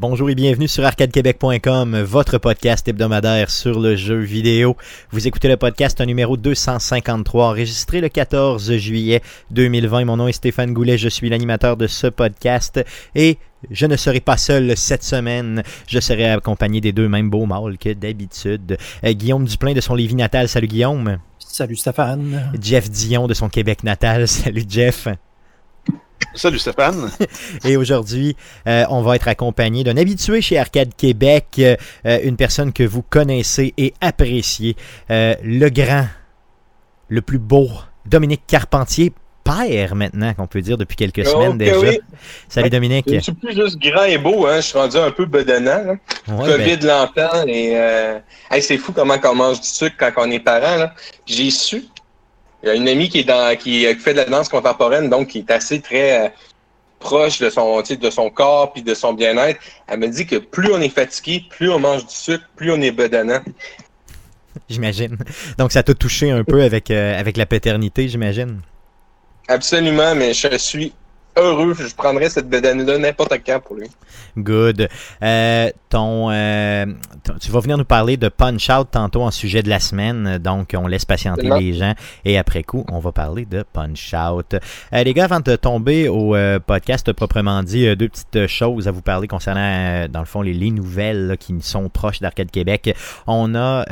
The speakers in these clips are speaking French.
Bonjour et bienvenue sur arcadequebec.com, votre podcast hebdomadaire sur le jeu vidéo. Vous écoutez le podcast numéro 253, enregistré le 14 juillet 2020. Mon nom est Stéphane Goulet, je suis l'animateur de ce podcast et je ne serai pas seul cette semaine. Je serai accompagné des deux mêmes beaux mâles que d'habitude. Euh, Guillaume Duplain de son Lévis natal. Salut Guillaume. Salut Stéphane. Jeff Dion de son Québec natal. Salut Jeff. Salut Stéphane. Et aujourd'hui, euh, on va être accompagné d'un habitué chez Arcade Québec, euh, une personne que vous connaissez et appréciez, euh, le grand, le plus beau, Dominique Carpentier, père maintenant, qu'on peut dire depuis quelques Oh, semaines déjà. oui. Salut Dominique. Je suis plus juste grand et beau, hein. je suis rendu un peu bedonnant. Ouais, COVID ben, l'entend et euh, hey, c'est fou comment on mange du sucre quand on est parent. J'ai su. Il y a une amie qui est dans qui, qui fait de la danse contemporaine, donc qui est assez très euh, proche de son, de corps puis de son bien-être. Elle me dit que plus on est fatigué, plus on mange du sucre, plus on est bedonnant. j'imagine. Donc ça t'a touché un peu avec, euh, avec la paternité, j'imagine? Absolument, mais je suis heureux. Je prendrais cette bedonnée-là n'importe quand pour lui. Good. Euh, ton, euh, ton- tu vas venir nous parler de Punch Out tantôt en sujet de la semaine, donc on laisse patienter les gens et après coup, on va parler de Punch Out. Euh, les gars, avant de tomber au podcast proprement dit, deux petites choses à vous parler concernant, dans le fond, les, les nouvelles là, qui sont proches d'Arcade Québec. On a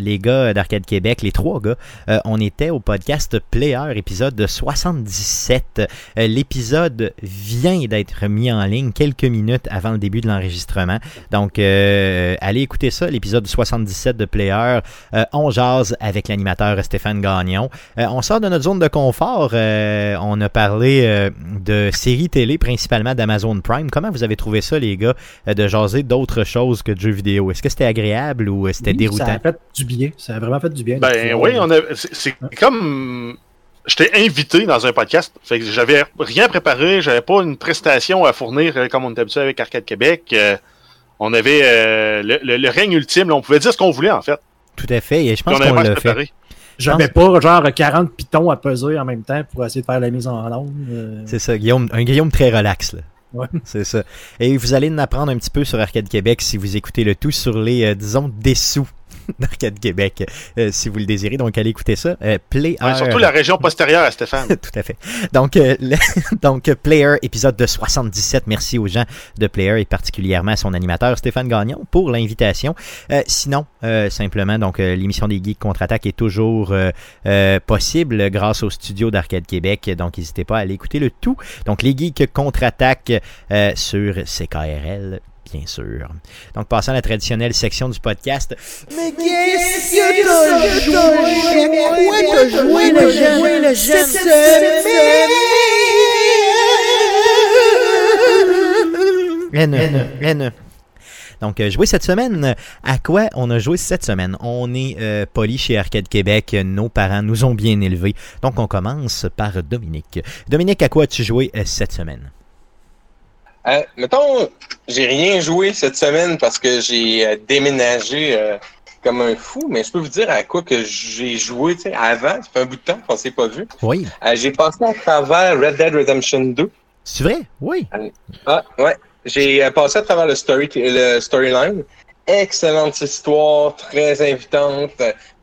les gars d'Arcade Québec, les trois gars, euh, on était au podcast Player, épisode 77. Euh, L'épisode vient d'être mis en ligne quelques minutes avant le début de l'enregistrement. Donc, euh, allez écouter ça, l'épisode 77 de Player. Euh, on jase avec l'animateur Stéphane Gagnon. Euh, on sort de notre zone de confort. Euh, on a parlé euh, de séries télé, principalement d'Amazon Prime. Comment vous avez trouvé ça, les gars, euh, de jaser d'autres choses que de jeux vidéo? Est-ce que c'était agréable ou euh, c'était Oui, déroutant? Ça a fait du bien. Ça a vraiment fait du bien. Ben oui, on a. C'est comme. J'étais invité dans un podcast. Fait que j'avais rien préparé, j'avais pas une prestation à fournir euh, comme on est habitué avec Arcade Québec. Euh, on avait euh, le, le- le règne ultime, là, on pouvait dire ce qu'on voulait en fait. Tout à fait. Et je pense qu'on l'a fait. J'avais pas genre 40 pitons à peser en même temps pour essayer de faire la mise en onde. euh, C'est ça, Guillaume, un Guillaume très relax. Là. Ouais. C'est ça. Et vous allez en apprendre un petit peu sur Arcade Québec si vous écoutez le tout sur les, euh, disons, dessous d'Arcade Québec, euh, si vous le désirez. Donc, allez écouter ça. Euh, Play Ouais, surtout la région postérieure à Stéphane. Tout à fait. Donc, euh, le- donc, Player, épisode de 77. Merci aux gens de Player et particulièrement à son animateur Stéphane Gagnon pour l'invitation. Euh, sinon, simplement, donc, l'émission des Geeks Contre-Attaque est toujours possible grâce au studio d'Arcade Québec. Donc, n'hésitez pas à aller écouter le tout. Donc, les Geeks Contre-Attaque sur CKRL. Bien sûr. Donc, passons à la traditionnelle section du podcast. Mais qu'est-ce que t'as joué? Quoi t'as joué, le jeune? le jeune N, N. Donc, euh, jouer cette semaine, à quoi on a joué cette semaine? On est euh, poli chez Arcade Québec, nos parents nous ont bien élevés. Donc, on commence par Dominique. Dominique, à quoi as-tu joué euh, cette semaine? Euh, mettons, j'ai rien joué cette semaine parce que j'ai euh, déménagé euh, comme un fou, mais je peux vous dire à quoi que j'ai joué tu sais, avant. Ça fait un bout de temps qu'on s'est pas vu. Oui. Euh, j'ai passé à travers Red Dead Redemption 2. C'est vrai? Oui. Ah, ouais. J'ai euh, passé à travers le story, le storyline. Excellente histoire, très invitante.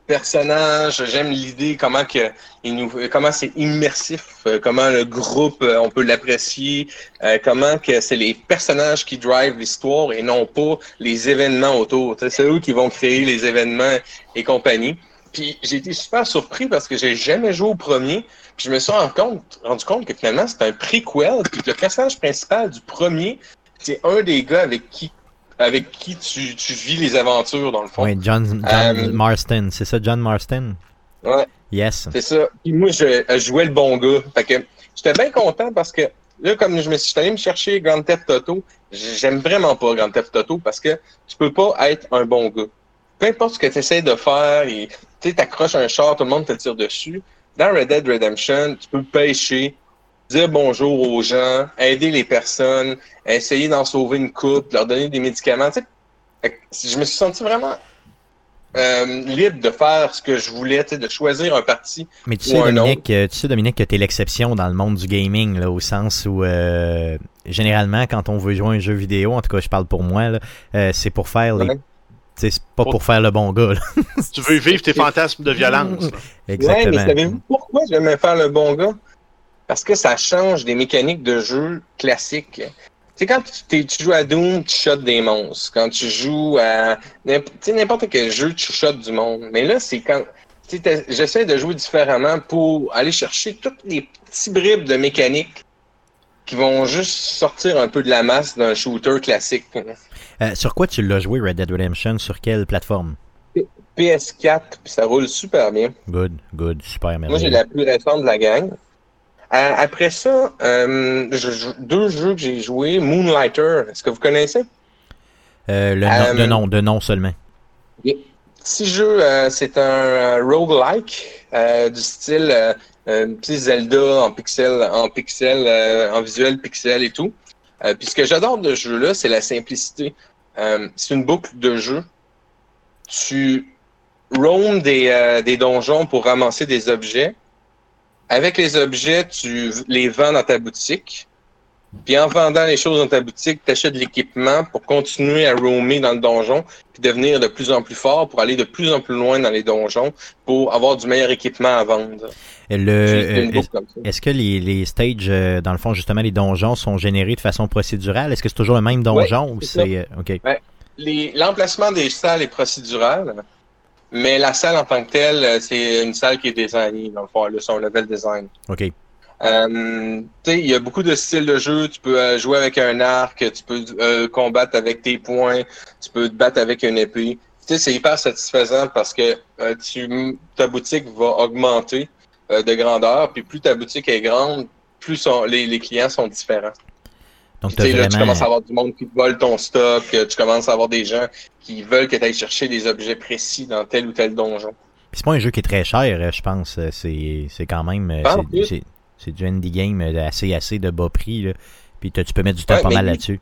Euh, Personnage, j'aime l'idée comment c'est immersif, euh, comment le groupe euh, on peut l'apprécier, euh, comment que c'est les personnages qui drivent l'histoire et non pas les événements autour. C'est eux qui vont créer les événements et compagnie. Puis j'ai été super surpris parce que j'ai jamais joué au premier. Puis je me suis rendu compte, rendu compte que finalement c'est un prequel, puis que le personnage principal du premier, c'est un des gars avec qui avec qui tu, tu vis les aventures dans le fond. Oui, John, John Euh, Marston. C'est ça, John Marston? Ouais. Yes. C'est ça. Puis moi, je, je jouais le bon gars. Fait que j'étais bien content parce que là, comme je me suis allé me chercher Grand Theft Auto, j'aime vraiment pas Grand Theft Auto parce que tu peux pas être un bon gars. Peu importe ce que tu essaies de faire, et tu sais, t'accroches un char, tout le monde te tire dessus. Dans Red Dead Redemption, tu peux pêcher, dire bonjour aux gens, aider les personnes, essayer d'en sauver une coupe, leur donner des médicaments. Tu sais, je me suis senti vraiment euh, libre de faire ce que je voulais, tu sais, de choisir un parti. Mais tu Ou sais, un Dominique, euh, tu sais, Dominique, que t'es l'exception dans le monde du gaming, là, au sens où, euh, généralement, quand on veut jouer à un jeu vidéo, en tout cas, je parle pour moi, là, euh, c'est pour faire les... Ouais. tu C'est pas pour faire le bon gars, là. Tu veux vivre tes fantasmes de violence. là. Ouais, Exactement. mais savez-vous pourquoi j'aimais faire le bon gars? Parce que ça change des mécaniques de jeu classiques. Tu sais, quand tu, joues à Doom, tu shottes des monstres. Quand tu joues à n'importe quel jeu, tu shottes du monde. Mais là, c'est quand... J'essaie de jouer différemment pour aller chercher toutes les petits bribes de mécanique qui vont juste sortir un peu de la masse d'un shooter classique. Euh, sur quoi tu l'as joué, Red Dead Redemption? Sur quelle plateforme? PS4, puis ça roule super bien. Good, good, super, Moi, j'ai la plus récente de la gang. Euh, après ça, euh, je deux jeux que j'ai joués. Moonlighter, est-ce que vous connaissez? Euh, le nom, Euh, de nom, de nom seulement. Petit jeu, euh, c'est un euh, roguelike euh, du style euh, euh, petit Zelda en pixel, en pixel, euh, en visuel pixel et tout. Euh, puis ce que j'adore de ce jeu-là, c'est la simplicité. Euh, c'est une boucle de jeu. Tu roams des, euh, des donjons pour ramasser des objets. Avec les objets, tu les vends dans ta boutique. Puis en vendant les choses dans ta boutique, tu achètes de l'équipement pour continuer à roamer dans le donjon, puis devenir de plus en plus fort pour aller de plus en plus loin dans les donjons, pour avoir du meilleur équipement à vendre. Le, euh. Est-ce que les, les stages, euh, dans le fond, justement, les donjons sont générés de façon procédurale? Est-ce que c'est toujours le même donjon ou c'est euh, OK. Les- L'emplacement des salles est procédural, mais la salle en tant que telle, euh, c'est une salle qui est designée, dans le fond, là, son level design. OK. Euh, tu sais, il y a beaucoup de styles de jeu. Tu peux euh, jouer avec un arc, tu peux euh, combattre avec tes poings, tu peux te battre avec une épée. Tu sais, c'est hyper satisfaisant parce que euh, tu, ta boutique va augmenter de grandeur, puis plus ta boutique est grande, plus les clients sont différents. Donc, là, tu commences à avoir du monde qui te vole ton stock, euh, tu commences à avoir des gens qui veulent que tu ailles chercher des objets précis dans tel ou tel donjon. Puis c'est pas un jeu qui est très cher, euh, je pense. Euh, C'est quand même. Ah, c'est- du indie game assez, assez de bas prix. Là. Puis tu peux mettre du temps Ouais, pas mal là-dessus.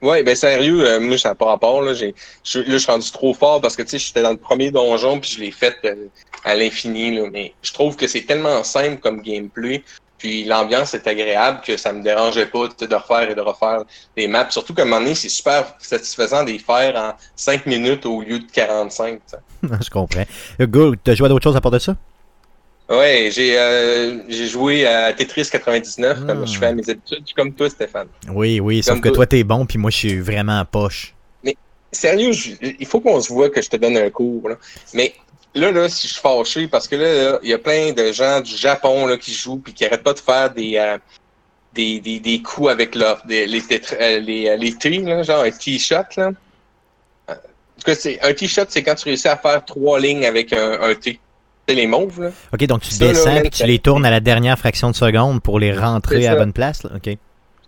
Ouais, ben sérieux, euh, moi ça n'a pas rapport. Là, j'ai, je, là, je suis rendu trop fort parce que tu sais, j'étais dans le premier donjon puis je l'ai fait euh, à l'infini. Là, mais je trouve que c'est tellement simple comme gameplay. Puis l'ambiance est agréable que ça me dérangeait pas de refaire et de refaire des maps. Surtout qu'à un moment donné, c'est super satisfaisant de les faire en 5 minutes au lieu de 45. tu sais. je comprends. Good, t'as joué à d'autres choses à part de ça? Ouais, j'ai euh, j'ai joué à Tetris 99 Hmm. comme je fais à mes habitudes, comme toi, Stéphane. Oui, oui, sauf que toi. t'es bon, puis moi je suis vraiment poche. Sérieux, je- il faut qu'on se voit que je te donne un cours. Là. Mais là, là, si je suis fâché, parce que là, là, il y a plein de gens du Japon là, qui jouent puis qui arrêtent pas de faire des, euh, des, des, des coups avec leur, des, les, euh, les, euh, les T, là, genre un T-shot. Là. En tout cas, c'est, un T-shot, c'est quand tu réussis à faire trois lignes avec un, un T. C'est les mauves, là. Ok, donc tu Ça, descends puis tu les tournes à la dernière fraction de seconde pour les rentrer à la bonne place. Là? Ok.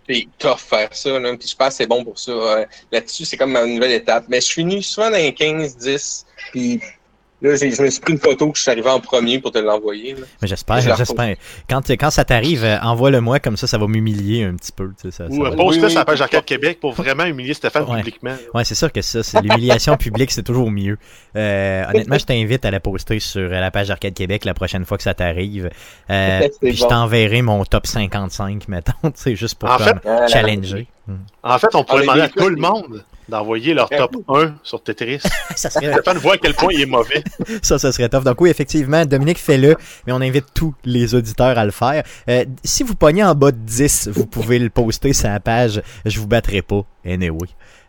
C'est tough faire ça, là. Puis je pense que c'est bon pour ça. Euh, Là-dessus, c'est comme ma nouvelle étape. Mais je suis venu souvent dans les 15, 10. Puis là, j'ai- je me suis pris une photo que je suis arrivé en premier pour te l'envoyer. là. Mais j'espère, j'espère. Quand, quand ça t'arrive, euh, envoie-le-moi comme ça, ça va m'humilier un petit peu. tu sais, Ça, ça Ou euh, poste-le sur la page Arcade Québec pour vraiment humilier Stéphane Ouais. publiquement. Ouais, c'est sûr que ça, c'est l'humiliation publique, c'est toujours mieux. Euh, honnêtement, je t'invite à la poster sur euh, la page Arcade Québec la prochaine fois que ça t'arrive. Euh, C'est puis je bon. t'enverrai mon top 55, mettons, sais, juste pour En comme, fait- Euh, challenger. Hmm. En fait, on pourrait est demander à tout le monde d'envoyer leur top 1 sur Tetris. ça, serait, Stéphane voit à quel point il est mauvais. ça, ça serait tough. Donc oui, effectivement, Dominique fait-le, mais on invite tous les auditeurs à le faire. Euh, si vous pognez en bas de 10, vous pouvez le poster sur la page. Je vous battrai pas. Anyway,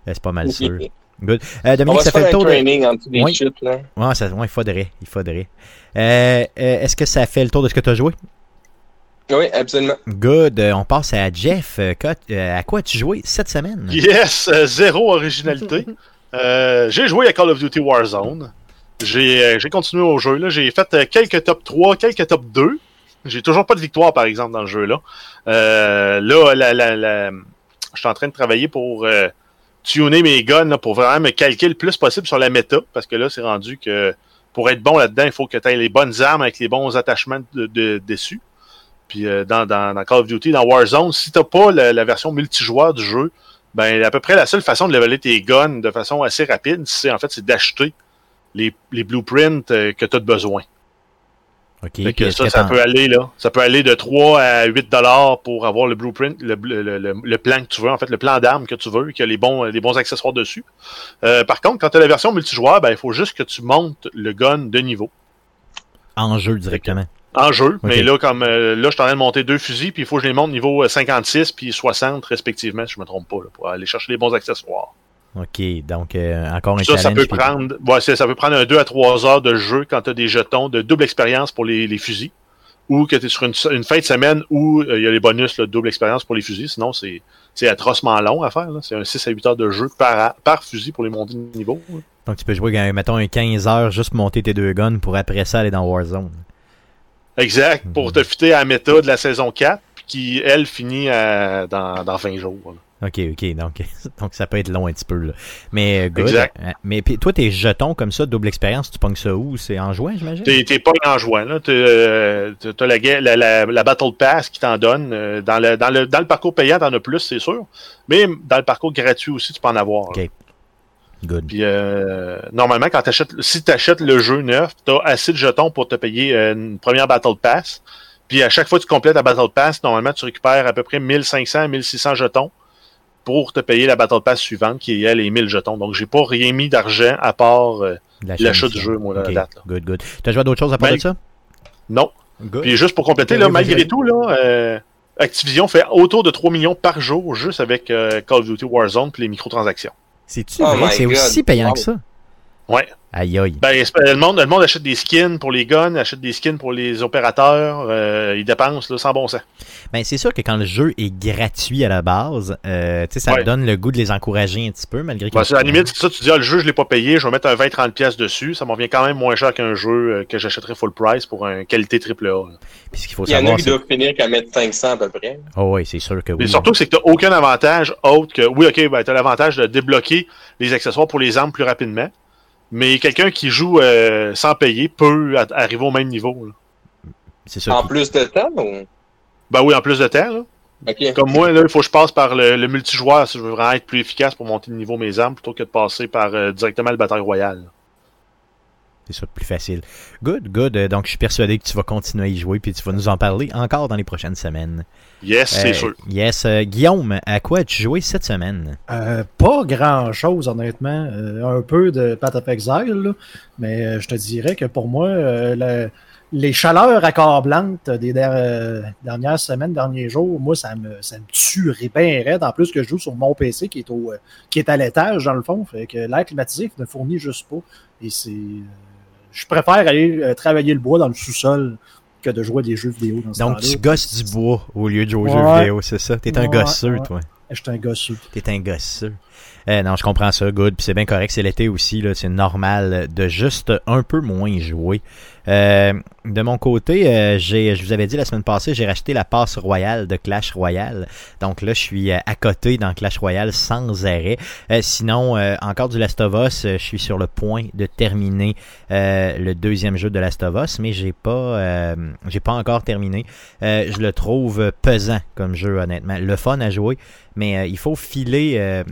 Euh, c'est pas mal sûr. Good. Euh, On Dominique, va ça fait le tour de... training en dessous des Oui. chutes, là. Ouais, ça, ouais, il faudrait. Il faudrait. Euh, euh, Est-ce que ça fait le tour de ce que tu as joué? Oui, absolument. Good. Euh, on passe à Jeff. Euh, euh, à quoi as-tu joué cette semaine? Yes, euh, zéro originalité. Euh, j'ai joué à Call of Duty Warzone. J'ai euh, j'ai continué au jeu. là. J'ai fait euh, quelques top 3, quelques top 2. J'ai toujours pas de victoire, par exemple, dans le jeu-là. Euh, là, la, la, la- je suis en train de travailler pour euh, tuner mes guns là, pour vraiment me calquer le plus possible sur la méta. Parce que là, c'est rendu que pour être bon là-dedans, il faut que tu aies les bonnes armes avec les bons attachements de, de- dessus. Puis euh, dans, dans, dans Call of Duty, dans Warzone, si t'as pas la, la version multijoueur du jeu, ben à peu près la seule façon de leveler tes guns de façon assez rapide, c'est en fait c'est d'acheter les, les blueprints euh, que tu as besoin. OK. Fait puis que ça, peut aller là. Ça peut aller de 3 à 8 dollars pour avoir le blueprint, le, le, le- le- le plan que tu veux, en fait, le plan d'armes que tu veux, qui a les bons, les bons accessoires dessus. Euh, par contre, quand tu as la version multijoueur, ben, il faut juste que tu montes le gun de niveau. En jeu directement. En jeu, mais là, comme euh, là, je suis en train de monter deux fusils, puis il faut que je les monte niveau euh, 56 puis 60 respectivement, si je me trompe pas, là, pour aller chercher les bons accessoires. OK. Donc, euh, encore un Ça, ça peut puis- prendre, ouais, ça peut prendre un 2 à 3 heures de jeu quand tu as des jetons de double expérience pour les, les fusils, ou que tu es sur une, une fin de semaine où euh, il y a les bonus de double expérience pour les fusils. Sinon, c'est c'est atrocement long à faire. C'est un 6 à 8 heures de jeu par, par fusil pour les monter de niveau. là. Donc, tu peux jouer, euh, mettons, un 15 heures, juste monter tes deux guns pour après ça aller dans Warzone. Exact, Mhm. pour te fitter à la méta de la saison 4, puis qui, elle, finit à- dans, dans 20 jours. là. OK, OK. Donc, donc ça peut être long un petit peu. Là. Mais, euh, good. Exact. Euh, Mais puis, toi, tes jetons comme ça, double expérience, tu pognes ça où? C'est en juin, j'imagine? T'es t'es pas en là. T'as euh, t'as la, la, la, la Battle Pass qui t'en donne. euh, Dans le, dans, le, dans le parcours payant, t'en as plus, c'est sûr. Mais dans le parcours gratuit aussi, tu peux en avoir. là. Good. Puis euh, normalement, quand t'achètes, si tu achètes le jeu neuf, tu as assez de jetons pour te payer euh, une première Battle Pass. Puis à chaque fois que tu complètes la Battle Pass, normalement, tu récupères à peu près 1500, 1600 jetons pour te payer la Battle Pass suivante, qui elle est 1000 jetons. Donc, j'ai pas rien mis d'argent à part euh, l'achat du jeu, moi, la date. là. Good, good. Tu as joué à d'autres choses à part Ben, de ça? Non. Good. Puis juste pour compléter, là, malgré tout, là, euh, Activision fait autour de 3 millions par jour juste avec euh, Call of Duty Warzone puis les microtransactions. C'est-tu Oh vrai? C'est aussi payant Wow. que ça Ouais. Aïe, aïe. Ben, le monde, le monde achète des skins pour les guns, achète des skins pour les opérateurs, euh, ils dépensent là, sans bon sens. Ben, c'est sûr que quand le jeu est gratuit à la base, euh, tu sais, ça Ouais. donne le goût de les encourager un petit peu, malgré que. Ben, c'est à la limite, c'est ça, tu dis, ah, le jeu, je l'ai pas payé, je vais mettre un 20-30$ piastres dessus, ça m'en vient quand même moins cher qu'un jeu euh, que j'achèterais full price pour un qualité AAA. là. Puis ce qu'il faut Il y en a savoir, qui c'est. doivent finir qu'à mettre 500 à peu près. Oh, oui, c'est sûr que oui. Mais surtout, c'est que t'as aucun avantage autre que, oui, ok, ben, t'as l'avantage de débloquer les accessoires pour les armes plus rapidement, mais quelqu'un qui joue euh, sans payer peut arriver au même niveau. C'est sûr. En plus de temps ou... Ben oui, en plus de temps, là. Comme moi, là, il faut que je passe par le, le multijoueur si je veux vraiment être plus efficace pour monter le niveau de mes armes plutôt que de passer par euh, directement le bataille royale. C'est ça, plus facile. Good, good. Euh, Donc, je suis persuadé que tu vas continuer à y jouer, puis tu vas nous en parler encore dans les prochaines semaines. Yes, c'est Euh, sûr. Yes. Euh, Guillaume, à quoi as-tu joué cette semaine? Euh, pas grand chose, honnêtement. Euh, un peu de Path of Exile, là. mais euh, je te dirais que pour moi, euh, le- les chaleurs accablantes des der- dernières semaines, derniers jours, moi, ça me, ça me tuerait bien raide. En plus que je joue sur mon PC qui est, au, euh, qui est à l'étage, dans le fond. Fait que l'air climatisé ne fournit juste pas. Et c'est. Je préfère aller euh, travailler le bois dans le sous-sol que de jouer à des jeux vidéo dans ce Donc, tu gosses du bois au lieu de jouer aux jeux vidéo, c'est ça? T'es un Ouais, gosseux, ouais. toi. Je suis un gosseux. T'es un gosseux. Euh, non, je comprends ça, good. Puis c'est bien correct, c'est l'été aussi. C'est normal de juste un peu moins jouer. Euh, de mon côté, euh, je vous avais dit la semaine passée, j'ai racheté la passe royale de Clash Royale. Donc là, je suis euh, à côté dans Clash Royale sans arrêt. Sinon, encore du Last of Us, je suis sur le point de terminer le deuxième jeu de Last of Us, mais j'ai pas, j'ai pas encore terminé. Je le trouve pesant comme jeu, honnêtement. Le fun à jouer, mais il faut filer.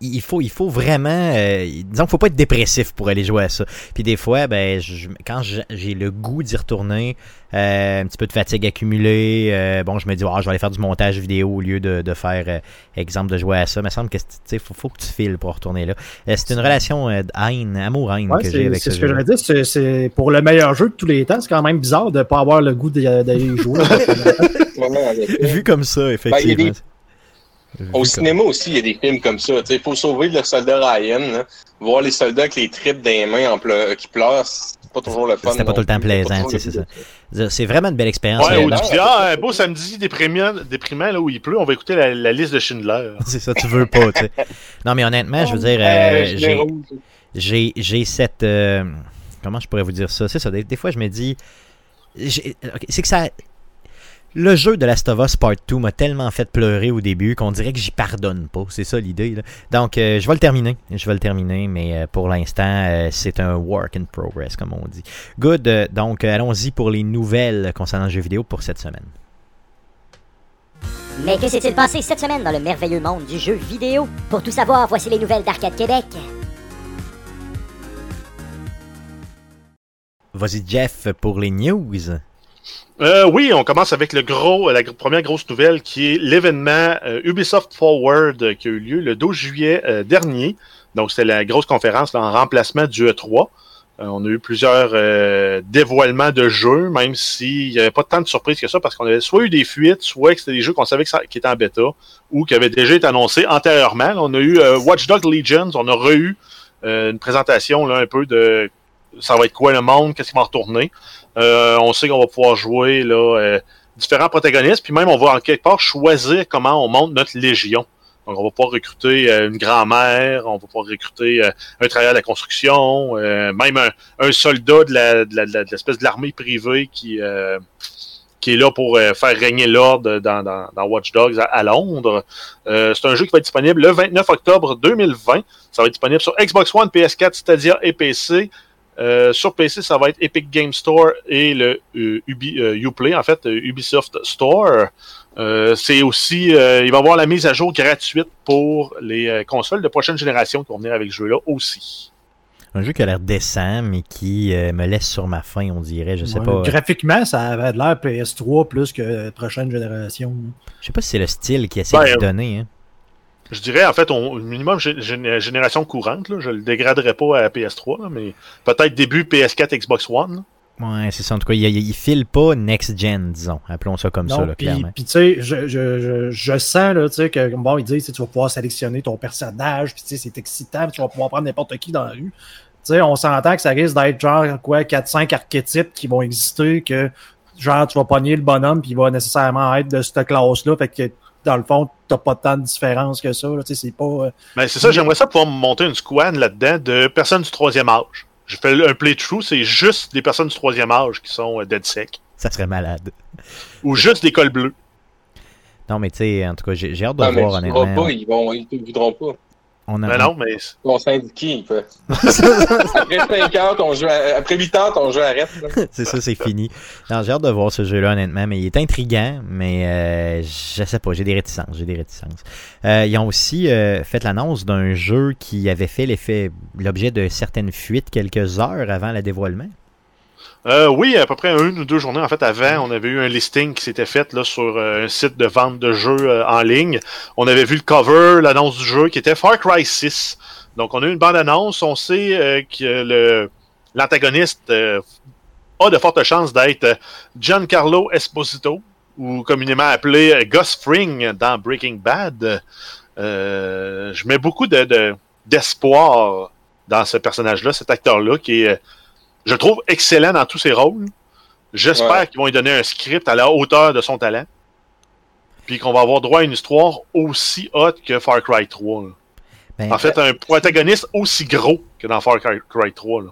Il- faut, il faut vraiment. euh, disons qu'il faut pas être dépressif pour aller jouer à ça. Puis des fois, ben, je- quand j'ai le goût d'y retourner, euh, un petit peu de fatigue accumulée, euh, bon, je me dis, Ah, je vais aller faire du montage vidéo au lieu de, de faire, euh, exemple, de jouer à ça. Il me semble que il faut, faut que tu files pour retourner là. Euh, c'est une relation euh, haine, amour-haine Ouais, que c'est j'ai avec c'est ce ce que jeu. j'allais dire. c'est- C'est pour le meilleur jeu de tous les temps. C'est quand même bizarre de ne pas avoir le goût d'y- d'aller y jouer. Vu comme ça, Ben, effectivement. Au comme- cinéma aussi, il y a des films comme ça. Il faut sauver le soldat Ryan. là. Voir les soldats avec les tripes des mains en pleu- qui pleurent, c'est pas toujours le fun. C'était pas tout le temps plaisant, c'est ça. C'est vraiment une belle expérience. Ouais, Euh, ou non, tu dis, ah, un beau samedi déprimant, déprimant là où il pleut, on va écouter la, la liste de Schindler. C'est ça, tu veux pas. Non, mais honnêtement, je veux dire, Euh, euh, j'ai- j'ai cette euh, comment je pourrais vous dire ça? C'est ça des, des fois je me dis c'est que ça le jeu de Last of Us Part 2 m'a tellement fait pleurer au début qu'on dirait que j'y pardonne pas. C'est ça l'idée. Donc, euh, je vais le terminer. Je vais le terminer, mais euh, pour l'instant, euh, c'est un work in progress, comme on dit. Good. donc, allons-y pour les nouvelles concernant le jeu vidéo pour cette semaine. Mais que s'est-il passé cette semaine dans le merveilleux monde du jeu vidéo? Pour tout savoir, voici les nouvelles d'Arcade Québec. Vas-y, Jeff, pour les news. Euh, oui, on commence avec le gros, la première grosse nouvelle qui est l'événement euh, Ubisoft Forward euh, qui a eu lieu le 12 juillet dernier. Donc, c'était la grosse conférence en remplacement du E3. Euh, on a eu plusieurs dévoilements de jeux, même s'il n'y avait pas tant de surprises que ça, parce qu'on avait soit eu des fuites, soit que c'était des jeux qu'on savait qui étaient en bêta, ou qui avaient déjà été annoncés antérieurement. On a eu Watch Dogs Legions, on a re-eu une présentation là, un peu de ça va être quoi le monde, qu'est-ce qui va retourner. Euh, on sait qu'on va pouvoir jouer là, euh, différents protagonistes, puis même on va en quelque part choisir comment on monte notre légion. Donc on va pouvoir recruter euh, une grand-mère, on va pouvoir recruter un travailleur de la construction, même un, soldat de l'espèce de l'armée privée qui, est là pour faire régner l'ordre dans, dans, Watch Dogs à, à Londres. C'est un jeu qui va être disponible le 29 octobre 2020. Ça va être disponible sur Xbox One, PS4, Stadia et PC. Euh, sur PC, ça va être Epic Game Store et le euh, Ubi, euh, Uplay, en fait, euh, Ubisoft Store. Euh, c'est aussi, euh, il va y avoir la mise à jour gratuite pour les euh, consoles de prochaine génération qui vont venir avec ce jeu-là aussi. Un jeu qui a l'air décent, mais qui euh, me laisse sur ma faim, on dirait. Je sais Ouais, pas. Graphiquement, ça avait de l'air PS3 plus que prochaine génération. Je sais pas si c'est le style qui essaie Ben, de se donner. Hein. Je dirais, en fait, on, minimum gé- gé- génération courante. Là, je le dégraderai pas à PS3, là, mais peut-être début PS4, Xbox One. là. Ouais, c'est ça. En tout cas, il, il, il file pas next-gen, disons. Appelons ça comme ça, là, puis, clairement. puis tu sais, je, je, je, je sens là, tu sais, que bon, ils disent, tu vas pouvoir sélectionner ton personnage, puis tu sais, c'est excitant, puis tu vas pouvoir prendre n'importe qui dans la rue. Tu sais, on s'entend que ça risque d'être genre quoi, 4-5 archétypes qui vont exister, que genre tu vas pogner le bonhomme, puis il va nécessairement être de cette classe-là, fait que dans le fond, t'as pas tant de différence que ça. là, Tu sais, c'est pas. euh, Mais c'est ça, j'aimerais ça pouvoir me monter une squad là-dedans de personnes du troisième âge. J'ai fait un playthrough, c'est juste des personnes du troisième âge qui sont euh, dead sec. Ça serait malade. Ou juste des cols bleus. Non, mais tu sais, en tout cas, j'ai hâte de Ah, mais voir, tu voudras honnêtement. pas, ils vont, ils te voudront pas. On a, Mais non, mais syndiquer, ils peuvent. Après 5 heures, ton jeu, après 8 heures, ton jeu arrête. c'est ça, c'est fini. J'ai hâte de voir ce jeu-là, honnêtement, mais il est intriguant, mais euh, je sais pas, j'ai des réticences, j'ai des réticences. Euh, ils ont aussi euh, fait l'annonce d'un jeu qui avait fait l'effet, l'objet de certaines fuites quelques heures avant le dévoilement. Euh, oui, à peu près une ou deux journées en fait avant, on avait eu un listing qui s'était fait là sur euh, un site de vente de jeux euh, en ligne. On avait vu le cover, l'annonce du jeu qui était Far Cry 6. Donc on a eu une bande annonce, on sait que le l'antagoniste a de fortes chances d'être Giancarlo Esposito ou communément appelé Gus Fring dans Breaking Bad. Euh, je mets beaucoup de de- d'espoir dans ce personnage-là, cet acteur-là qui est je le trouve excellent dans tous ses rôles. J'espère Ouais. qu'ils vont lui donner un script à la hauteur de son talent. Puis qu'on va avoir droit à une histoire aussi haute que Far Cry 3. là. Ben, En fait, un protagoniste aussi gros que dans Far Cry, Cry 3. là.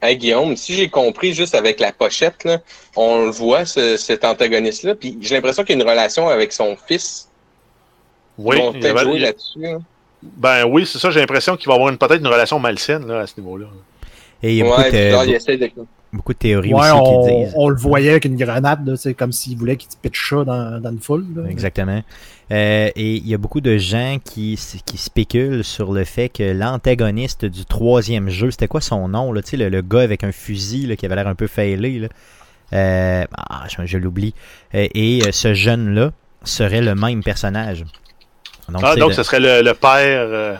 Hey, Guillaume, si j'ai compris juste avec la pochette, là, on le voit, ce- cet antagoniste-là, puis j'ai l'impression qu'il y a une relation avec son fils. Oui, Ils peut-être jouer là-dessus. là. ben oui, c'est ça, j'ai l'impression qu'il va avoir peut-être une relation malsaine là, à ce niveau-là. Et il y a beaucoup, Ouais, de, beaucoup théories ouais, aussi on, qui disent. on le voyait avec une grenade, sais, comme s'il voulait qu'il te pitche ça dans, dans une foule. là. Exactement. Euh, et il y a beaucoup de gens qui, qui spéculent sur le fait que l'antagoniste du troisième jeu, c'était quoi son nom, là, le, le gars avec un fusil là, qui avait l'air un peu failé, là. Euh, ah, je, je l'oublie. Euh, et euh, ce jeune-là serait le même personnage. Donc, ah, c'est donc le, ce serait le, le père. euh,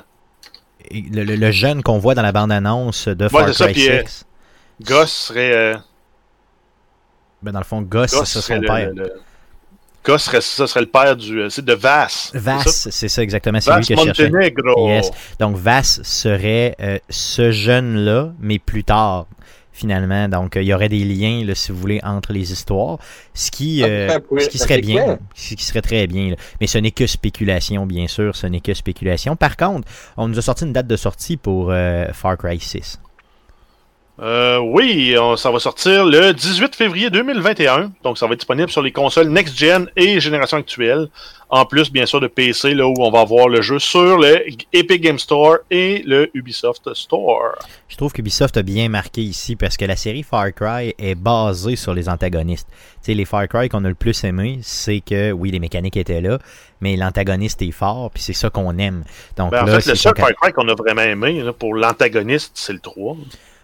le- le- le jeune qu'on voit dans la bande-annonce de Far c'est ça, Cry euh, 6. Gus serait. euh, Ben, dans le fond, Gus, Gus c'est serait son le, père. Gus serait, ça serait le père du. euh, C'est de Vass. ça? Vass, c'est ça exactement, c'est lui que je cherchais. Montenegro. Yes. Donc Vass serait euh, ce jeune-là, mais plus tard, finalement. Donc euh, il y aurait des liens, là, si vous voulez, entre les histoires. Ce qui, euh, Ah, ça pourrait- ce qui serait bien. Ce qui serait très bien. là. Mais ce n'est que spéculation, bien sûr. Ce n'est que spéculation. Par contre, on nous a sorti une date de sortie pour euh, Far Cry 6. Euh, oui, on- ça va sortir le 18 février 2021. Donc, ça va être disponible sur les consoles next-gen et génération actuelle. En plus, bien sûr, de PC, là où on va avoir le jeu sur le Epic Game Store et le Ubisoft Store. Je trouve qu'Ubisoft a bien marqué ici parce que la série Far Cry est basée sur les antagonistes. Tu sais, les Far Cry qu'on a le plus aimé, c'est que, oui, les mécaniques étaient là, mais l'antagoniste est fort, puis c'est ça qu'on aime. Donc Ben, en là, fait, le seul Far Cry qu'on a vraiment aimé là, pour l'antagoniste, c'est le 3.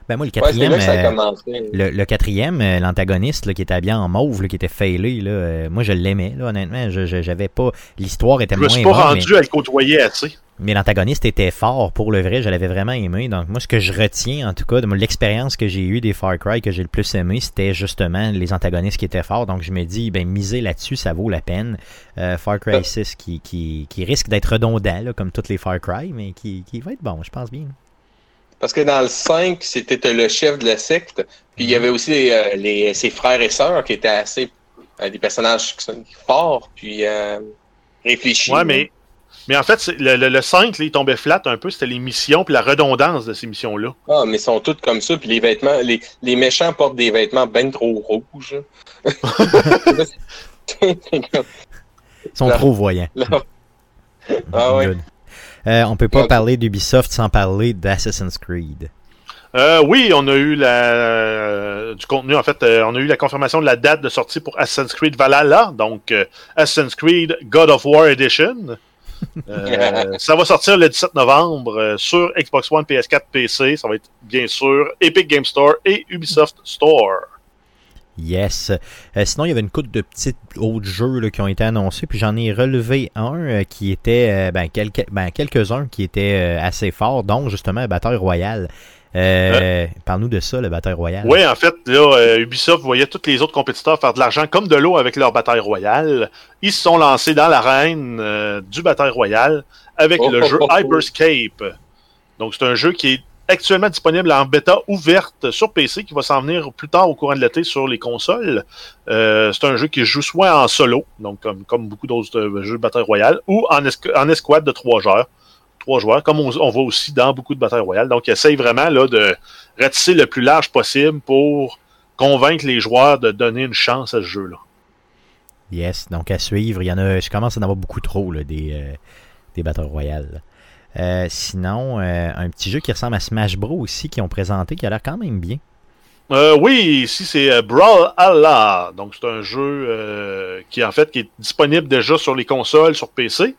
Ben moi, le quatrième, euh, le, le quatrième, euh, l'antagoniste là, qui était habillé en mauve, là, qui était failé, là, euh, moi je l'aimais, là, honnêtement. Je, je- j'avais pas. L'histoire était Je me moins suis pas rendu à le côtoyer assez. mais, mais l'antagoniste était fort pour le vrai, je l'avais vraiment aimé. Donc moi, ce que je retiens, en tout cas, de moi, l'expérience que j'ai eue des Far Cry que j'ai le plus aimé, c'était justement les antagonistes qui étaient forts. Donc je me dis, ben miser là-dessus, ça vaut la peine. Euh, Far Cry 6 qui, qui, qui risque d'être redondant, là, comme toutes les Far Cry, mais qui, qui va être bon, je pense bien. Parce que dans le 5, c'était le chef de la secte. Puis il y avait aussi euh, les, ses frères et sœurs qui étaient assez euh, des personnages qui sont forts, puis euh, réfléchis. Ouais, mais, mais en fait, le, le, le 5, là, il tombait flat un peu. C'était les missions puis la redondance de ces missions-là. Ah, mais ils sont tous comme ça. Puis les vêtements, les, les méchants portent des vêtements bien trop rouges. Ils sont Là. trop voyants. Là. Ah ouais. Euh, on peut pas parler d'Ubisoft sans parler d'Assassin's Creed. Euh, oui, on a eu la, euh, du contenu. En fait, euh, on a eu la confirmation de la date de sortie pour Assassin's Creed Valhalla, donc euh, Assassin's Creed God of War Edition. Euh, ça va sortir le 17 novembre euh, sur Xbox One, PS4, PC. Ça va être bien sûr Epic Game Store et Ubisoft Store. Yes. Euh, sinon, il y avait une couple de petits autres jeux là, qui ont été annoncés, puis j'en ai relevé un euh, qui était, euh, ben, quelques, ben, quelques-uns qui étaient euh, assez forts, dont justement Bataille Royale. Euh, Parle-nous de ça, le Bataille Royale. Oui, en fait, là, euh, Ubisoft voyait tous les autres compétiteurs faire de l'argent comme de l'eau avec leur bataille royale. Ils se sont lancés dans l'arène euh, du bataille royale avec Oh, le oh, jeu oh, oh. Hyperscape. Donc, c'est un jeu qui est actuellement disponible en bêta ouverte sur PC, qui va s'en venir plus tard au courant de l'été sur les consoles. Euh, c'est un jeu qui se joue soit en solo, donc comme, comme beaucoup d'autres euh, jeux de bataille royale, ou en, esc- en escouade de trois joueurs. Trois joueurs, comme on, voit aussi dans beaucoup de batailles royales. Donc, ils essayent vraiment là, de ratisser le plus large possible pour convaincre les joueurs de donner une chance à ce jeu-là. Yes, donc à suivre. Il y en a, je commence à en avoir beaucoup trop là, des, euh, des Battle Royale. Euh, sinon, euh, un petit jeu qui ressemble à Smash Bros aussi qui ont présenté, qui a l'air quand même bien. Euh, oui, ici c'est Brawl Allah. Donc c'est un jeu qui en fait qui est disponible déjà sur les consoles, sur PC.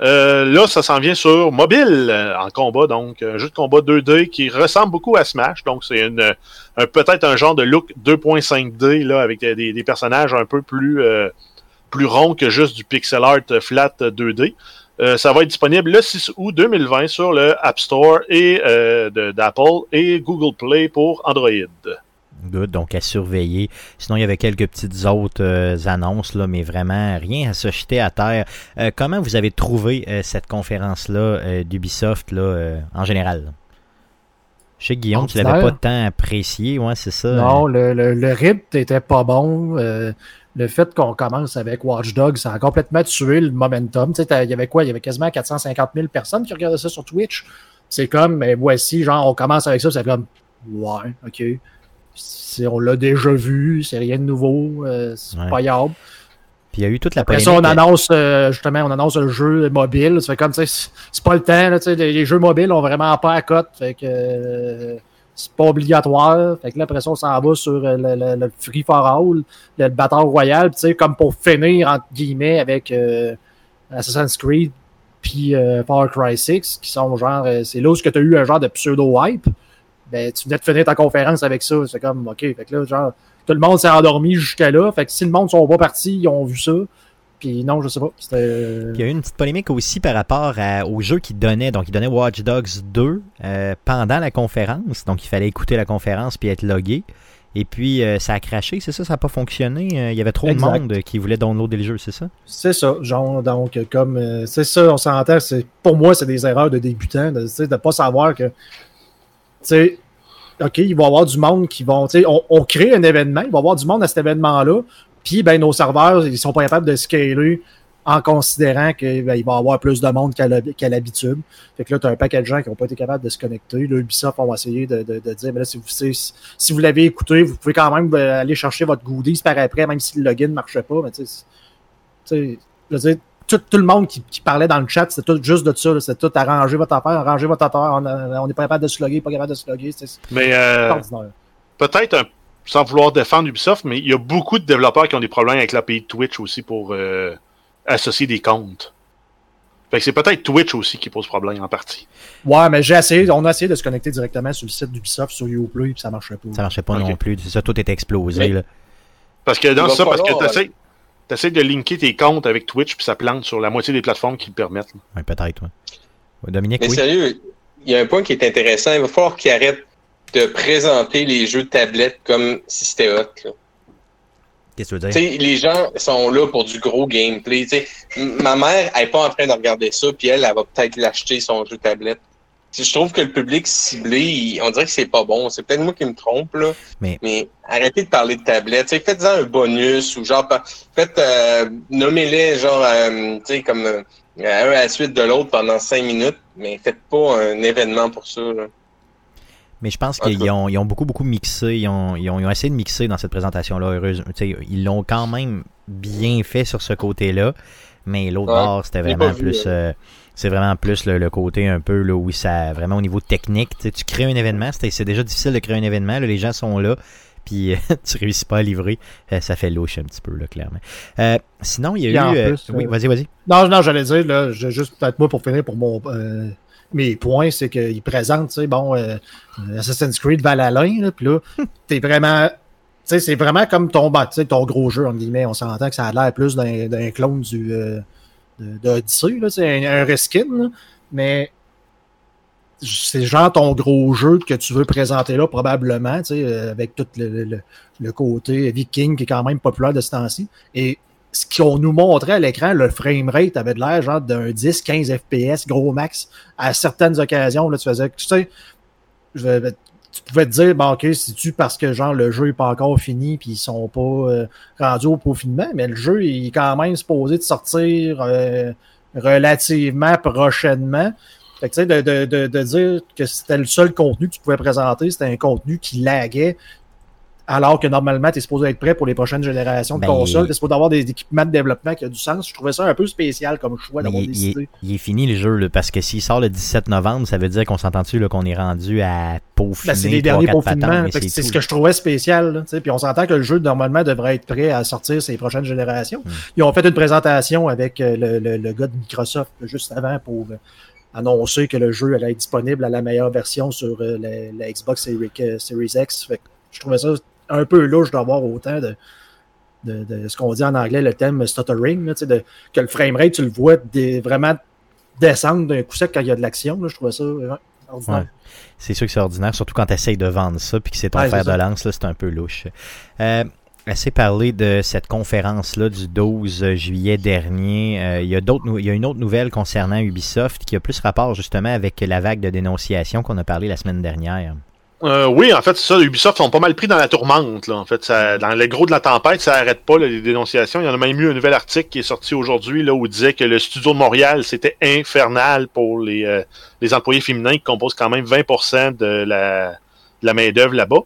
Là, ça s'en vient sur mobile en combat, donc un jeu de combat 2D qui ressemble beaucoup à Smash. Donc c'est peut-être un genre de look 2.5D là avec des, des- personnages un peu plus plus ronds que juste du pixel art flat euh, 2D. Euh, ça va être disponible le 6 août 2020 sur le App Store et euh, de- d'Apple et Google Play pour Android. Good, donc à surveiller. Sinon, il y avait quelques petites autres euh, annonces, là, mais vraiment rien à se jeter à terre. Euh, comment vous avez trouvé euh, cette conférence-là euh, d'Ubisoft là, euh, en général? Je sais que Guillaume, tu l'avais pas tant apprécié, ouais, c'est ça. Non, le, le, le rythme était pas bon. Euh, le fait qu'on commence avec Watch Dogs, ça a complètement tué le momentum. Tu sais, t'as- il y avait quoi? Il y avait quasiment 450 000 personnes qui regardaient ça sur Twitch. C'est comme, mais voici, genre, on commence avec ça, c'est comme, ouais, ok. On l'a déjà vu, c'est rien de nouveau, euh, c'est Ouais. pas grave. Puis il y a eu toute la Après ça, on annonce, euh, justement, on annonce le jeu mobile. Ça fait comme, c'est- pas le temps, là, les, les jeux mobiles ont vraiment pas à cote. Fait que euh, c'est pas obligatoire. Fait que là, après ça, on s'en va sur euh, le, Free for All, le, le Battle Royale, tu sais, comme pour finir, entre guillemets, avec euh, Assassin's Creed puis euh, Far Cry 6, qui sont genre, c'est là où tu as eu un genre de pseudo-hype. Ben, tu venais de finir ta conférence avec ça. C'est comme, OK, fait que là, genre, tout le monde s'est endormi jusqu'à là. Fait que si le monde sont pas partis, ils ont vu ça. Puis non, je sais pas. Euh, Il y a eu une petite polémique aussi par rapport à- au jeu qu'il donnait. Donc, il donnait Watch Dogs 2 euh, pendant la conférence. Donc, il fallait écouter la conférence puis être logué. Et puis, euh, ça a craché, c'est ça? Ça n'a pas fonctionné? Euh, Il y avait trop Exact. de monde qui voulait downloader le jeu, c'est ça? C'est ça, genre, donc, comme, c'est ça, on s'entend, pour moi, c'est des erreurs de débutants, de, de pas savoir que, tu sais, OK, il va y avoir du monde qui vont, tu sais, on, on crée un événement, il va y avoir du monde à cet événement-là, puis, ben, nos serveurs, ils sont pas capables de scaler en considérant qu'il va y avoir plus de monde qu'à l'hab- qu'à l'habitude. Fait que là, tu as un paquet de gens qui n'ont pas été capables de se connecter. Là, Ubisoft, on va essayer de, de, de dire, mais là, si vous, si, vous l'avez écouté, vous pouvez quand même euh, aller chercher votre goodies par après, même si le login ne marchait pas. Mais tu sais, c'est- je veux dire, tout, tout le monde qui, qui parlait dans le chat, c'était tout juste de ça. C'était tout arranger votre affaire, arranger votre affaire. On on n'est pas capable de se loguer, pas capable de se loguer. C'est c'est Mais euh, peut-être, un- sans vouloir défendre Ubisoft, mais il y a beaucoup de développeurs qui ont des problèmes avec l'API de Twitch aussi pour euh, associer des comptes. Fait que c'est peut-être Twitch aussi qui pose problème en partie. Ouais, mais j'ai essayé, on a essayé de se connecter directement sur le site d'Ubisoft, sur Uplay, puis ça marchait pas. Ça marchait pas non plus. C'est ça, tout était explosé. Mais- là. Parce que dans ça, parce que t'essayes, t'essayes de linker tes comptes avec Twitch, puis ça plante sur la moitié des plateformes qui le permettent. Ouais, peut-être. ouais. Ouais, Dominique, Mais oui. sérieux, il y a un point qui est intéressant. Il va falloir qu'ils arrêtent de présenter les jeux de tablette comme si c'était hot. là. Qu'est-ce que tu veux dire? les gens sont là pour du gros gameplay. Tu sais, m- ma mère, elle est pas en train de regarder ça, puis elle, elle va peut-être l'acheter son jeu tablette. Tu sais, Je trouve que le public ciblé, il- on dirait que c'est pas bon. C'est peut-être moi qui me trompe, là. Mais- arrêtez de parler de tablette. Faites-en un bonus ou genre, faites, euh, nommez-les genre, euh, tu sais, comme euh, un à la suite de l'autre pendant cinq minutes, mais faites pas un événement pour ça. Là. Mais je pense qu'ils ont, ils ont beaucoup, beaucoup mixé. Ils ont, ils ont, ils ont essayé de mixer dans cette présentation-là. Heureuse. tu sais, Ils l'ont quand même bien fait sur ce côté-là. Mais l'autre Ouais, bord, c'était vraiment vu, plus. euh, c'est vraiment plus le, le côté un peu là où ça. Vraiment au niveau technique. Tu sais, tu crées un événement. C'est c'est déjà difficile de créer un événement. là, les gens sont là. Puis euh, tu réussis pas à livrer. Euh, ça fait louche un petit peu, là, clairement. Euh, sinon, il y a eu. euh, plus, oui, euh, vas-y, vas-y. Non, non, j'allais dire, là, je- juste peut-être moi pour finir pour mon euh, mes points, c'est qu'ils présentent, tu sais, bon, euh, Assassin's Creed Valhalla, puis là, t'es vraiment. Tu sais, c'est vraiment comme ton, tu sais, ton gros jeu, en guillemets. On s'entend que ça a l'air plus d'un d'un clone du euh, de, de c'est un, un reskin, là, mais c'est genre ton gros jeu que tu veux présenter là, probablement, tu sais, euh, avec tout le, le- le- le côté viking qui est quand même populaire de ce temps-ci. Et ce qu'on nous montrait à l'écran, le framerate avait de l'air genre d'un 10, 15 FPS, gros max. À certaines occasions, là, tu faisais, tu sais, vais- tu pouvais te dire, bon, ok, c'est-tu parce que genre le jeu est pas encore fini puis ils sont pas euh, rendus au peaufinement, mais le jeu il est quand même supposé de sortir euh, relativement prochainement. Tu sais, de, de, de dire que c'était le seul contenu que tu pouvais présenter, c'était un contenu qui laguait, alors que normalement, tu es supposé être prêt pour les prochaines générations de Ben, consoles, tu es supposé avoir des équipements de développement qui a du sens. Je trouvais ça un peu spécial comme choix d'avoir il, il est, décidé. il est fini le jeu, là, parce que s'il sort le 17 novembre, ça veut dire qu'on s'entend-tu qu'on est rendu à peaufiner. Ben, c'est les derniers peaufinements. C'est ce que je trouvais spécial. là. Puis on s'entend que le jeu, normalement, devrait être prêt à sortir ses prochaines générations. Hmm. Ils ont fait une présentation avec euh, le, le- le gars de Microsoft juste avant pour euh, annoncer que le jeu allait être disponible à la meilleure version sur euh, la, la Xbox Series, Series X. Fait que je trouvais ça un peu louche d'avoir autant de, de, de ce qu'on dit en anglais, le thème stuttering, là, de, que le framerate, tu le vois vraiment descendre d'un coup sec quand il y a de l'action. Je trouvais ça vraiment ordinaire. Ouais. C'est sûr que c'est ordinaire, surtout quand tu essayes de vendre ça puis que c'est ton Ouais, fer de lance, c'est un peu louche. Euh, assez parlé de cette conférence-là du 12 juillet dernier. Euh, il, y a d'autres il y a une autre nouvelle concernant Ubisoft qui a plus rapport justement avec la vague de dénonciation qu'on a parlé la semaine dernière. Euh, oui, en fait, c'est ça. Ubisoft sont pas mal pris dans la tourmente. Là. En fait, ça, dans le gros de la tempête, ça arrête pas là, les dénonciations. Il y en a même eu un nouvel article qui est sorti aujourd'hui là où il disait que le studio de Montréal c'était infernal pour les, euh, les employés féminins qui composent quand même 20% de la, de la main d'œuvre là-bas.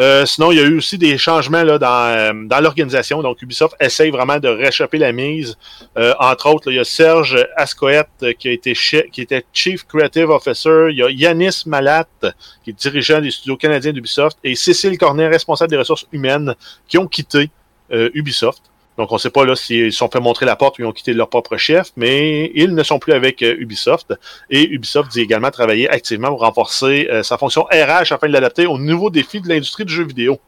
Euh, sinon, il y a eu aussi des changements là, dans, euh, dans l'organisation. Donc, Ubisoft essaye vraiment de réchapper la mise. Euh, entre autres, il y a Serge Ascoët euh, qui a été qui était Chief Creative Officer. Il y a Yanis Malat qui est dirigeant des studios canadiens d'Ubisoft, et Cécile Cornet, responsable des ressources humaines, qui ont quitté Ubisoft. Donc, on ne sait pas là s'ils se sont fait montrer la porte ou ils ont quitté leur propre chef, mais ils ne sont plus avec euh, Ubisoft. Et Ubisoft dit également travailler activement pour renforcer euh, sa fonction RH afin de l'adapter aux nouveaux défis de l'industrie du jeu vidéo.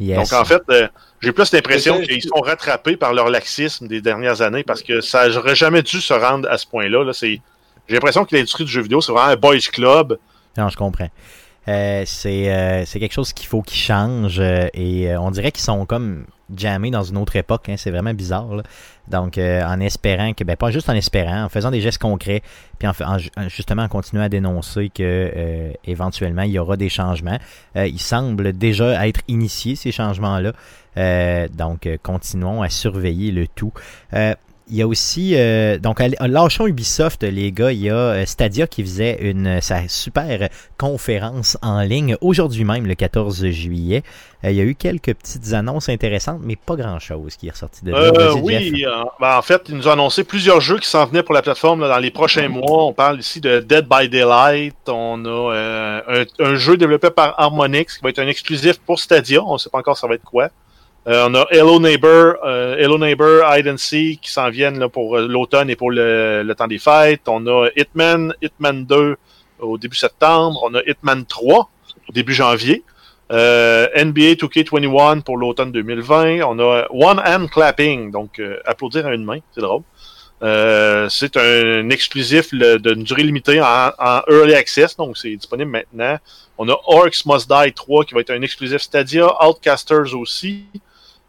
Yes. Donc, en fait, euh, j'ai plus l'impression qu'ils sont rattrapés par leur laxisme des dernières années parce que ça n'aurait jamais dû se rendre à ce point-là. Là. C'est- J'ai l'impression que l'industrie du jeu vidéo, c'est vraiment un boys club. Non, je comprends. Euh, c'est euh, c'est quelque chose qu'il faut qu'il change euh, et on dirait qu'ils sont comme jammés dans une autre époque. hein, c'est vraiment bizarre. Donc, en espérant que, ben pas juste en espérant, en faisant des gestes concrets, puis en, en ju- en- justement en continuant à dénoncer que éventuellement il y aura des changements. Euh, il semble déjà être initié ces changements-là. Donc, continuons à surveiller le tout. Euh, il y a aussi, euh, donc, allez- lâchons Ubisoft, les gars. Il y a euh, Stadia qui faisait une sa super conférence en ligne aujourd'hui même, le 14 juillet. Euh, il y a eu quelques petites annonces intéressantes, mais pas grand-chose qui est ressorti de là. Euh, oui, euh, ben, en fait, ils nous ont annoncé plusieurs jeux qui s'en venaient pour la plateforme là, dans les prochains mois. On parle ici de Dead by Daylight. On a euh, un, un jeu développé par Harmonix qui va être un exclusif pour Stadia. On ne sait pas encore ça va être quoi. Euh, on a Hello Neighbor, euh, Hello Neighbor, Hide and qui s'en viennent pour euh, l'automne et pour le, le, temps des fêtes. On a Hitman, Hitman 2 au début septembre. On a Hitman 3 au début janvier. NBA 2K21 pour l'automne 2020. On a One Hand Clapping, donc applaudir à une main, c'est drôle. c'est un exclusif d'une durée limitée en, en, Early Access, donc c'est disponible maintenant. On a Orcs Must Die 3 qui va être un exclusif Stadia, Outcasters aussi.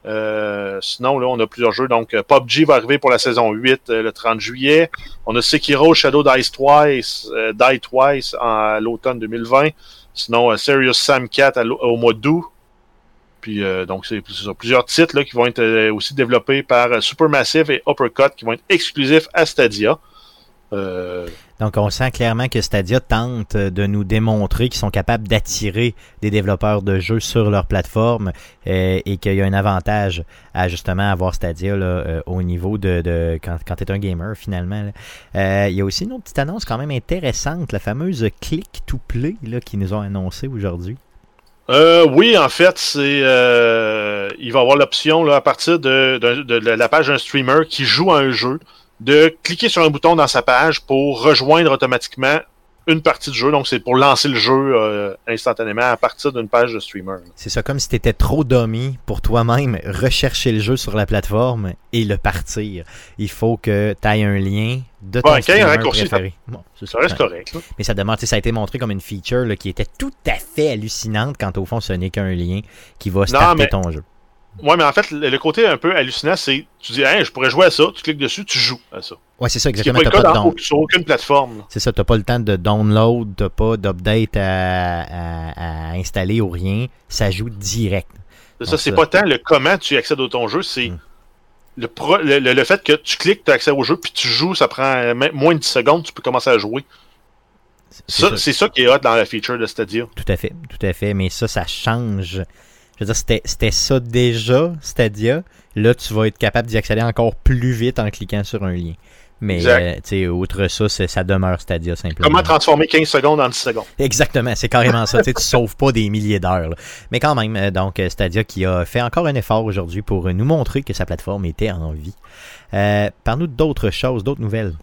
Euh, sinon, là, on a plusieurs jeux. Donc, PUBG va arriver pour la saison 8 euh, le 30 juillet. On a Sekiro Shadow Dice Twice, euh, Die Twice en l'automne 2020. Sinon, Serious Sam 4 au mois d'août. Puis, donc, c'est plusieurs titres là, qui vont être aussi développés par Supermassive et Uppercut qui vont être exclusifs à Stadia. Euh, Donc, on sent clairement que Stadia tente de nous démontrer qu'ils sont capables d'attirer des développeurs de jeux sur leur plateforme euh, et qu'il y a un avantage à justement avoir Stadia là, euh, au niveau de, quand, quand tu es un gamer finalement. il y a aussi une autre petite annonce quand même intéressante, la fameuse Click to Play là, qu'ils nous ont annoncé aujourd'hui. oui, en fait, c'est il va avoir l'option à partir de, la page d'un streamer qui joue à un jeu de cliquer sur un bouton dans sa page pour rejoindre automatiquement une partie du jeu. Donc, c'est pour lancer le jeu euh, instantanément à partir d'une page de streamer. C'est ça, comme si tu étais trop dummy pour toi-même rechercher le jeu sur la plateforme et le partir. Il faut que tu ailles un lien de ton streamer préféré. ça, reste correct. Mais ça demande, ça a été montré comme une feature qui était tout à fait hallucinante quand au fond ce n'est qu'un lien qui va starter ton jeu. Ouais, mais en fait, le côté un peu hallucinant, c'est tu dis, hey, je pourrais jouer à ça, tu cliques dessus, tu joues à ça. Ouais, c'est ça, exactement. Tu pas, pas de sur aucune plateforme. C'est ça, t'as pas le temps de download, t'as pas d'update à, à, à, installer ou rien. Ça joue direct. C'est ça, c'est pas tant le comment tu accèdes à ton jeu, c'est hmm. le, le, le, fait que tu cliques, tu as accès au jeu, puis tu joues, ça prend moins de 10 secondes, tu peux commencer à jouer. C'est ça, ça, qui est hot dans la feature de Stadia. Tout à fait, tout à fait, mais ça, ça change je veux dire, c'était ça déjà, Stadia. Là, tu vas être capable d'y accéder encore plus vite en cliquant sur un lien. Mais, euh, tu sais, outre ça, ça demeure Stadia simplement. Comment transformer 15 secondes en 10 secondes? Exactement, c'est carrément ça. tu sauves pas des milliers d'heures. Mais quand même, euh, donc, euh, Stadia qui a fait encore un effort aujourd'hui pour nous montrer que sa plateforme était en vie. Euh, Parle-nous d'autres choses, d'autres nouvelles.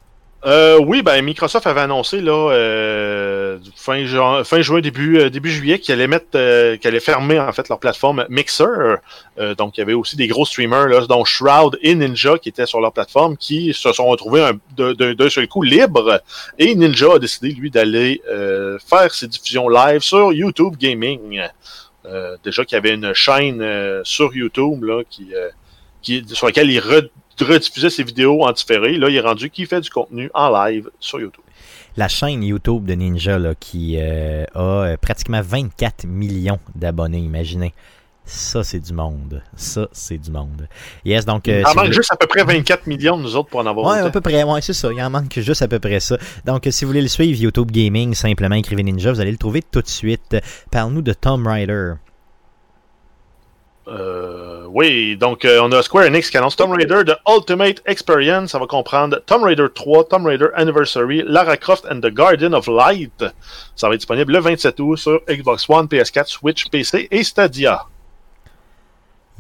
Euh, oui, ben Microsoft avait annoncé là euh, fin, juin, fin juin début euh, début juillet qu'ils allaient mettre euh, qu'ils allaient fermer en fait leur plateforme Mixer. donc il y avait aussi des gros streamers là, dont Shroud et Ninja qui étaient sur leur plateforme qui se sont retrouvés d'un seul coup libres et Ninja a décidé lui d'aller faire ses diffusions live sur YouTube Gaming. déjà qu'il y avait une chaîne sur YouTube là qui qui, sur laquelle il rediffuser ses vidéos en différé. Là, il est rendu qui fait du contenu en live sur YouTube. La chaîne YouTube de Ninja là, qui euh, a euh, pratiquement 24 millions d'abonnés, imaginez. Ça, c'est du monde. Ça, c'est du monde. Yes, donc. Euh, il en manque juste à peu près 24 millions, nous autres, pour en avoir. Ouais, à peu près. Ouais, c'est ça. Il en manque juste à peu près ça. Donc, si vous voulez le suivre, YouTube Gaming, simplement écrivez Ninja, vous allez le trouver tout de suite. Parle-nous de Tom Rider. Euh, oui, donc euh, on a Square Enix qui annonce Tomb Raider The Ultimate Experience. Ça va comprendre Tomb Raider 3, Tomb Raider Anniversary, Lara Croft and the Guardian of Light. Ça va être disponible le 27 août sur Xbox One, PS4, Switch, PC et Stadia.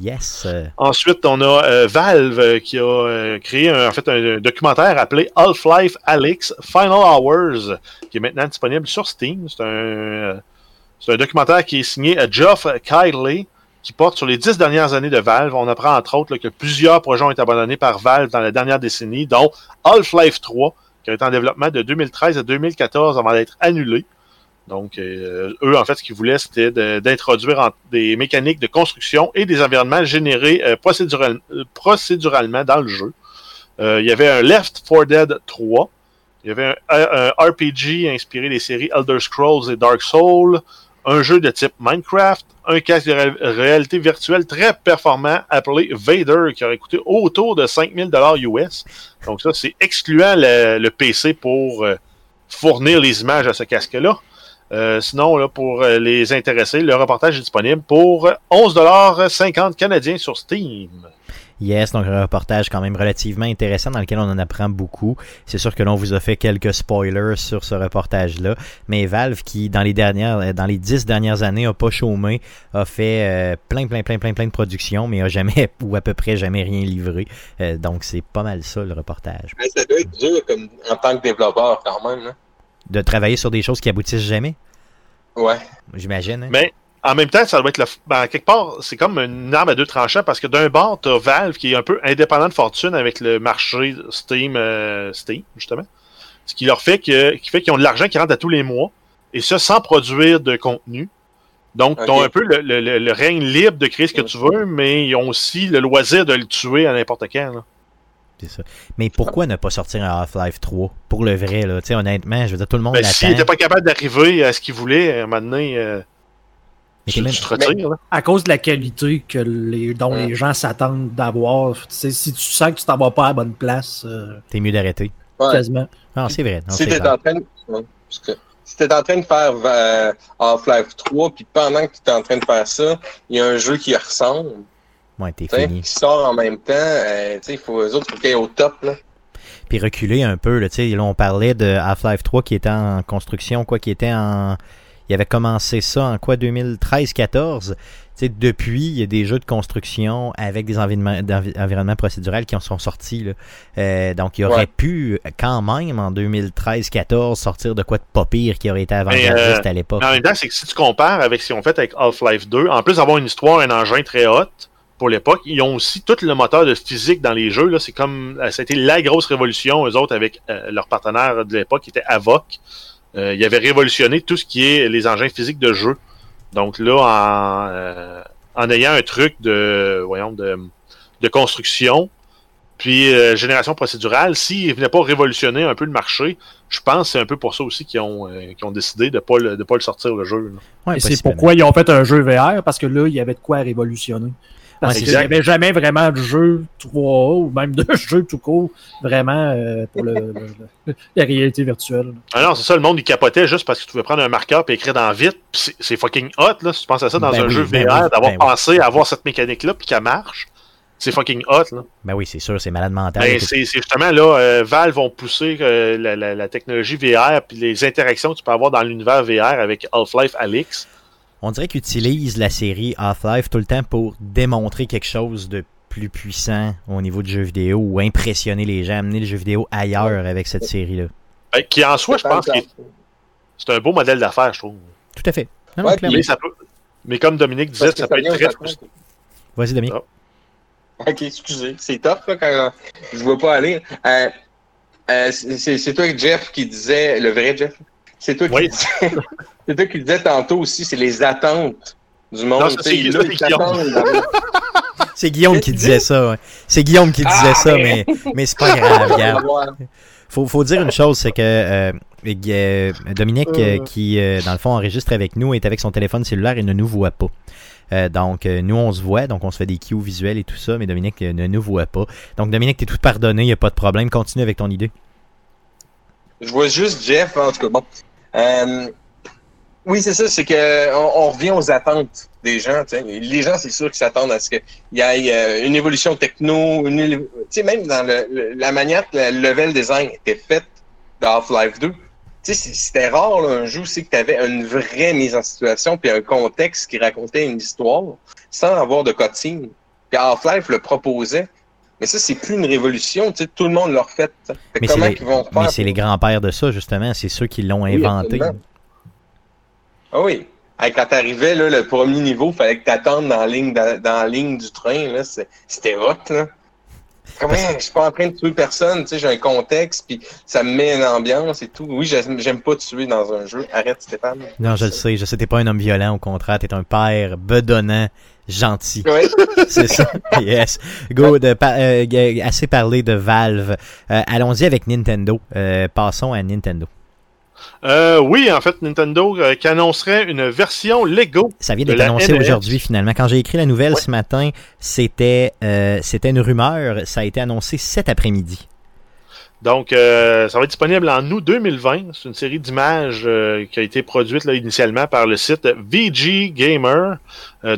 Yes. Ensuite, on a euh, Valve qui a créé un, en fait un, documentaire appelé Half-Life Alyx Final Hours, qui est maintenant disponible sur Steam. C'est un, un documentaire qui est signé à Geoff Kiley qui porte sur les dix dernières années de Valve. On apprend entre autres que plusieurs projets ont été abandonnés par Valve dans la dernière décennie, dont Half-Life 3, qui a été en développement de 2013 à 2014 avant d'être annulé. Donc, euh, eux, en fait, ce qu'ils voulaient, c'était d'introduire des mécaniques de construction et des environnements générés euh, procéduralement dans le jeu. Euh, il y avait un Left 4 Dead 3. Il y avait un RPG inspiré des séries Elder Scrolls et Dark Souls un jeu de type Minecraft, un casque de réalité virtuelle très performant appelé Vader qui aurait coûté autour de 5000 dollars US. Donc ça, c'est excluant le, PC pour euh, fournir les images à ce casque-là. Euh, sinon, là, pour euh, les intéressés, le reportage est disponible pour 11,50 canadiens sur Steam. Yes, donc un reportage quand même relativement intéressant dans lequel on en apprend beaucoup. C'est sûr que l'on vous a fait quelques spoilers sur ce reportage-là, mais Valve qui dans les dernières, dans les dix dernières années a pas chômé, a fait euh, plein, plein, plein, plein, plein de productions, mais a jamais ou à peu près jamais rien livré. Euh, donc c'est pas mal ça le reportage. Mais ça doit être dur comme, en tant que développeur quand même. Là. De travailler sur des choses qui aboutissent jamais? Ouais. J'imagine. Hein? Mais en même temps, ça doit être le. Ben, quelque part, c'est comme une arme à deux tranchants parce que d'un bord, t'as Valve qui est un peu indépendant de fortune avec le marché Steam, euh, Steam justement. Ce qui leur fait que, qui fait qu'ils ont de l'argent qui rentre à tous les mois et ça sans produire de contenu. Donc, Ok. t'as un peu le, le- le- le règne libre de créer ce que tu veux, mais ils ont aussi le loisir de le tuer à n'importe quand. là. C'est ça. Mais pourquoi ne pas sortir un Half-Life 3 pour le vrai là Tu sais, honnêtement, je veux dire tout le monde Ben, s'il n'était pas capable d'arriver à ce qu'il voulait, à un moment donné, euh, Mais t'es même- tu te retires. là. À cause de la qualité que les, dont Ouais. les gens s'attendent d'avoir. Si tu sens que tu t'en vas pas à la bonne place, euh, T'es mieux d'arrêter. Ouais. quasiment. Non, c'est vrai. Non, si t'es en train de... ouais, parce que si t'es en train de faire euh, Half-Life 3, puis pendant que tu es en train de faire ça, il y a un jeu qui ressemble, Ouais, t'es fini. qui sort en même temps, euh, tu sais, il faut, eux autres, faut qu'ils au top, là. Puis reculer un peu, là, tu sais, là, on parlait de Half-Life 3 qui était en construction, quoi, qui était en... Il avait commencé ça en quoi, 2013-14 Tu sais, depuis, il y a des jeux de construction avec des environnements, procédurels qui en sont sortis. Là. Euh, donc, il aurait Ouais. pu, quand même, en 2013-14, sortir de quoi de pas pire qui aurait été avant-gardiste euh, à l'époque. En même temps, c'est que si tu compares avec ce qu'ils ont fait avec Half-Life 2, en plus d'avoir une histoire, un engin très hot pour l'époque, ils ont aussi tout le moteur de physique dans les jeux. C'est comme euh, ça a été la grosse révolution, eux autres, avec euh, leur partenaire de l'époque qui était Avoc. Euh, ils avaient révolutionné tout ce qui est les engins physiques de jeu. Donc là, en, euh, en ayant un truc de voyons de, de construction, puis euh, génération procédurale, s'ils venaient pas révolutionner un peu le marché, je pense que c'est un peu pour ça aussi qu'ils ont, euh, décidé de pas le, de pas le sortir le jeu. Ouais, Et c'est pourquoi ils ont fait un jeu VR, parce que là, il y avait de quoi révolutionner. Parce Ouais, qu'il n'y avait jamais vraiment de jeu 3A ou même de jeu tout court vraiment euh, pour le, le- le- la réalité virtuelle. Ah non, c'est ça, le monde il capotait juste parce que tu pouvais prendre un marqueur et écrire dans vite. Puis C'est fucking hot, là, si tu penses à ça dans Ben un oui, jeu ben VR, oui, d'avoir ben oui. pensé à avoir cette mécanique-là puis qu'elle marche. C'est fucking hot, là. Ben oui, c'est sûr, c'est malade mental. Ben, c'est justement là, euh, Valve vont pousser euh, la, la- la technologie VR puis les interactions que tu peux avoir dans l'univers VR avec Half-Life Alix. On dirait qu'ils utilisent la série Half-Life tout le temps pour démontrer quelque chose de plus puissant au niveau du jeu vidéo ou impressionner les gens, amener le jeu vidéo ailleurs avec cette série-là. Ben, qui en soi, je pense que c'est un beau modèle d'affaires, je trouve. Tout à fait. Non, Ouais, clairement. Mais, ça peut, mais comme Dominique disait, que ça peut être très frustrant. Vas-y, Dominique. Ah. Ok, excusez. C'est tough là, quand je ne vois pas aller. Euh, euh, c'est c'est toi, Jeff, qui disait, le vrai Jeff, c'est toi, qui Oui. disais- c'est toi qui disais tantôt aussi, c'est les attentes du monde. Ça, c'est- ça, Guillaume. Guillaume qui disait ça. ouais. C'est Guillaume qui disait Ah, ça, mais- mais, mais c'est pas grave, regarde. Faut, faut dire une chose, c'est que euh, euh, Dominique, euh, qui dans le fond enregistre avec nous, est avec son téléphone cellulaire et ne nous voit pas. Euh, donc, euh, nous, on se voit, donc on se fait des cues visuels et tout ça, mais Dominique euh, ne nous voit pas. Donc, Dominique, t'es tout pardonné, il n'y a pas de problème. Continue avec ton idée. Je vois juste Jeff, en tout cas. Bon. Oui, c'est ça, c'est que on, on revient aux attentes des gens. Les gens, c'est sûr qu'ils s'attendent à ce qu'il y ait euh, une évolution techno, une sais, même dans le, le- la manière que le level design était fait dans Half-Life 2. Tu sais, c- c'était rare là, un jeu aussi que tu avais une vraie mise en situation puis un contexte qui racontait une histoire sans avoir de cutscene. Puis Half-Life le proposait. Mais ça, c'est plus une révolution, tu sais, tout le monde l'a refait. Mais c'est comment les, c'est grands-pères de ça, justement. C'est ceux qui l'ont Oui, inventé. absolument. Ah oui. Hey, quand t'arrivais, là, le premier niveau, fallait que t'attendes dans la ligne, dans, dans la ligne du train, là. C'était hot, là. Comment, je suis pas en train de tuer personne, tu sais, j'ai un contexte, puis ça me met une ambiance et tout. Oui, j'aime pas tuer dans un jeu. Arrête, Stéphane. Non, je le sais. Je sais, t'es pas un homme violent, au contraire. T'es un père bedonnant, gentil. Ouais. C'est ça. Yes. Go, de euh, assez parlé de Valve. Euh, Allons-y avec Nintendo. Euh, passons à Nintendo. Euh, oui, en fait, Nintendo euh, qui annoncerait une version Lego. Ça vient d'être annoncé NES. aujourd'hui finalement. Quand j'ai écrit la nouvelle Ouais. ce matin, c'était euh, c'était une rumeur. Ça a été annoncé cet après-midi. Donc, ça va être disponible en août 2020. C'est une série d'images qui a été produite là, initialement par le site VG Gamer.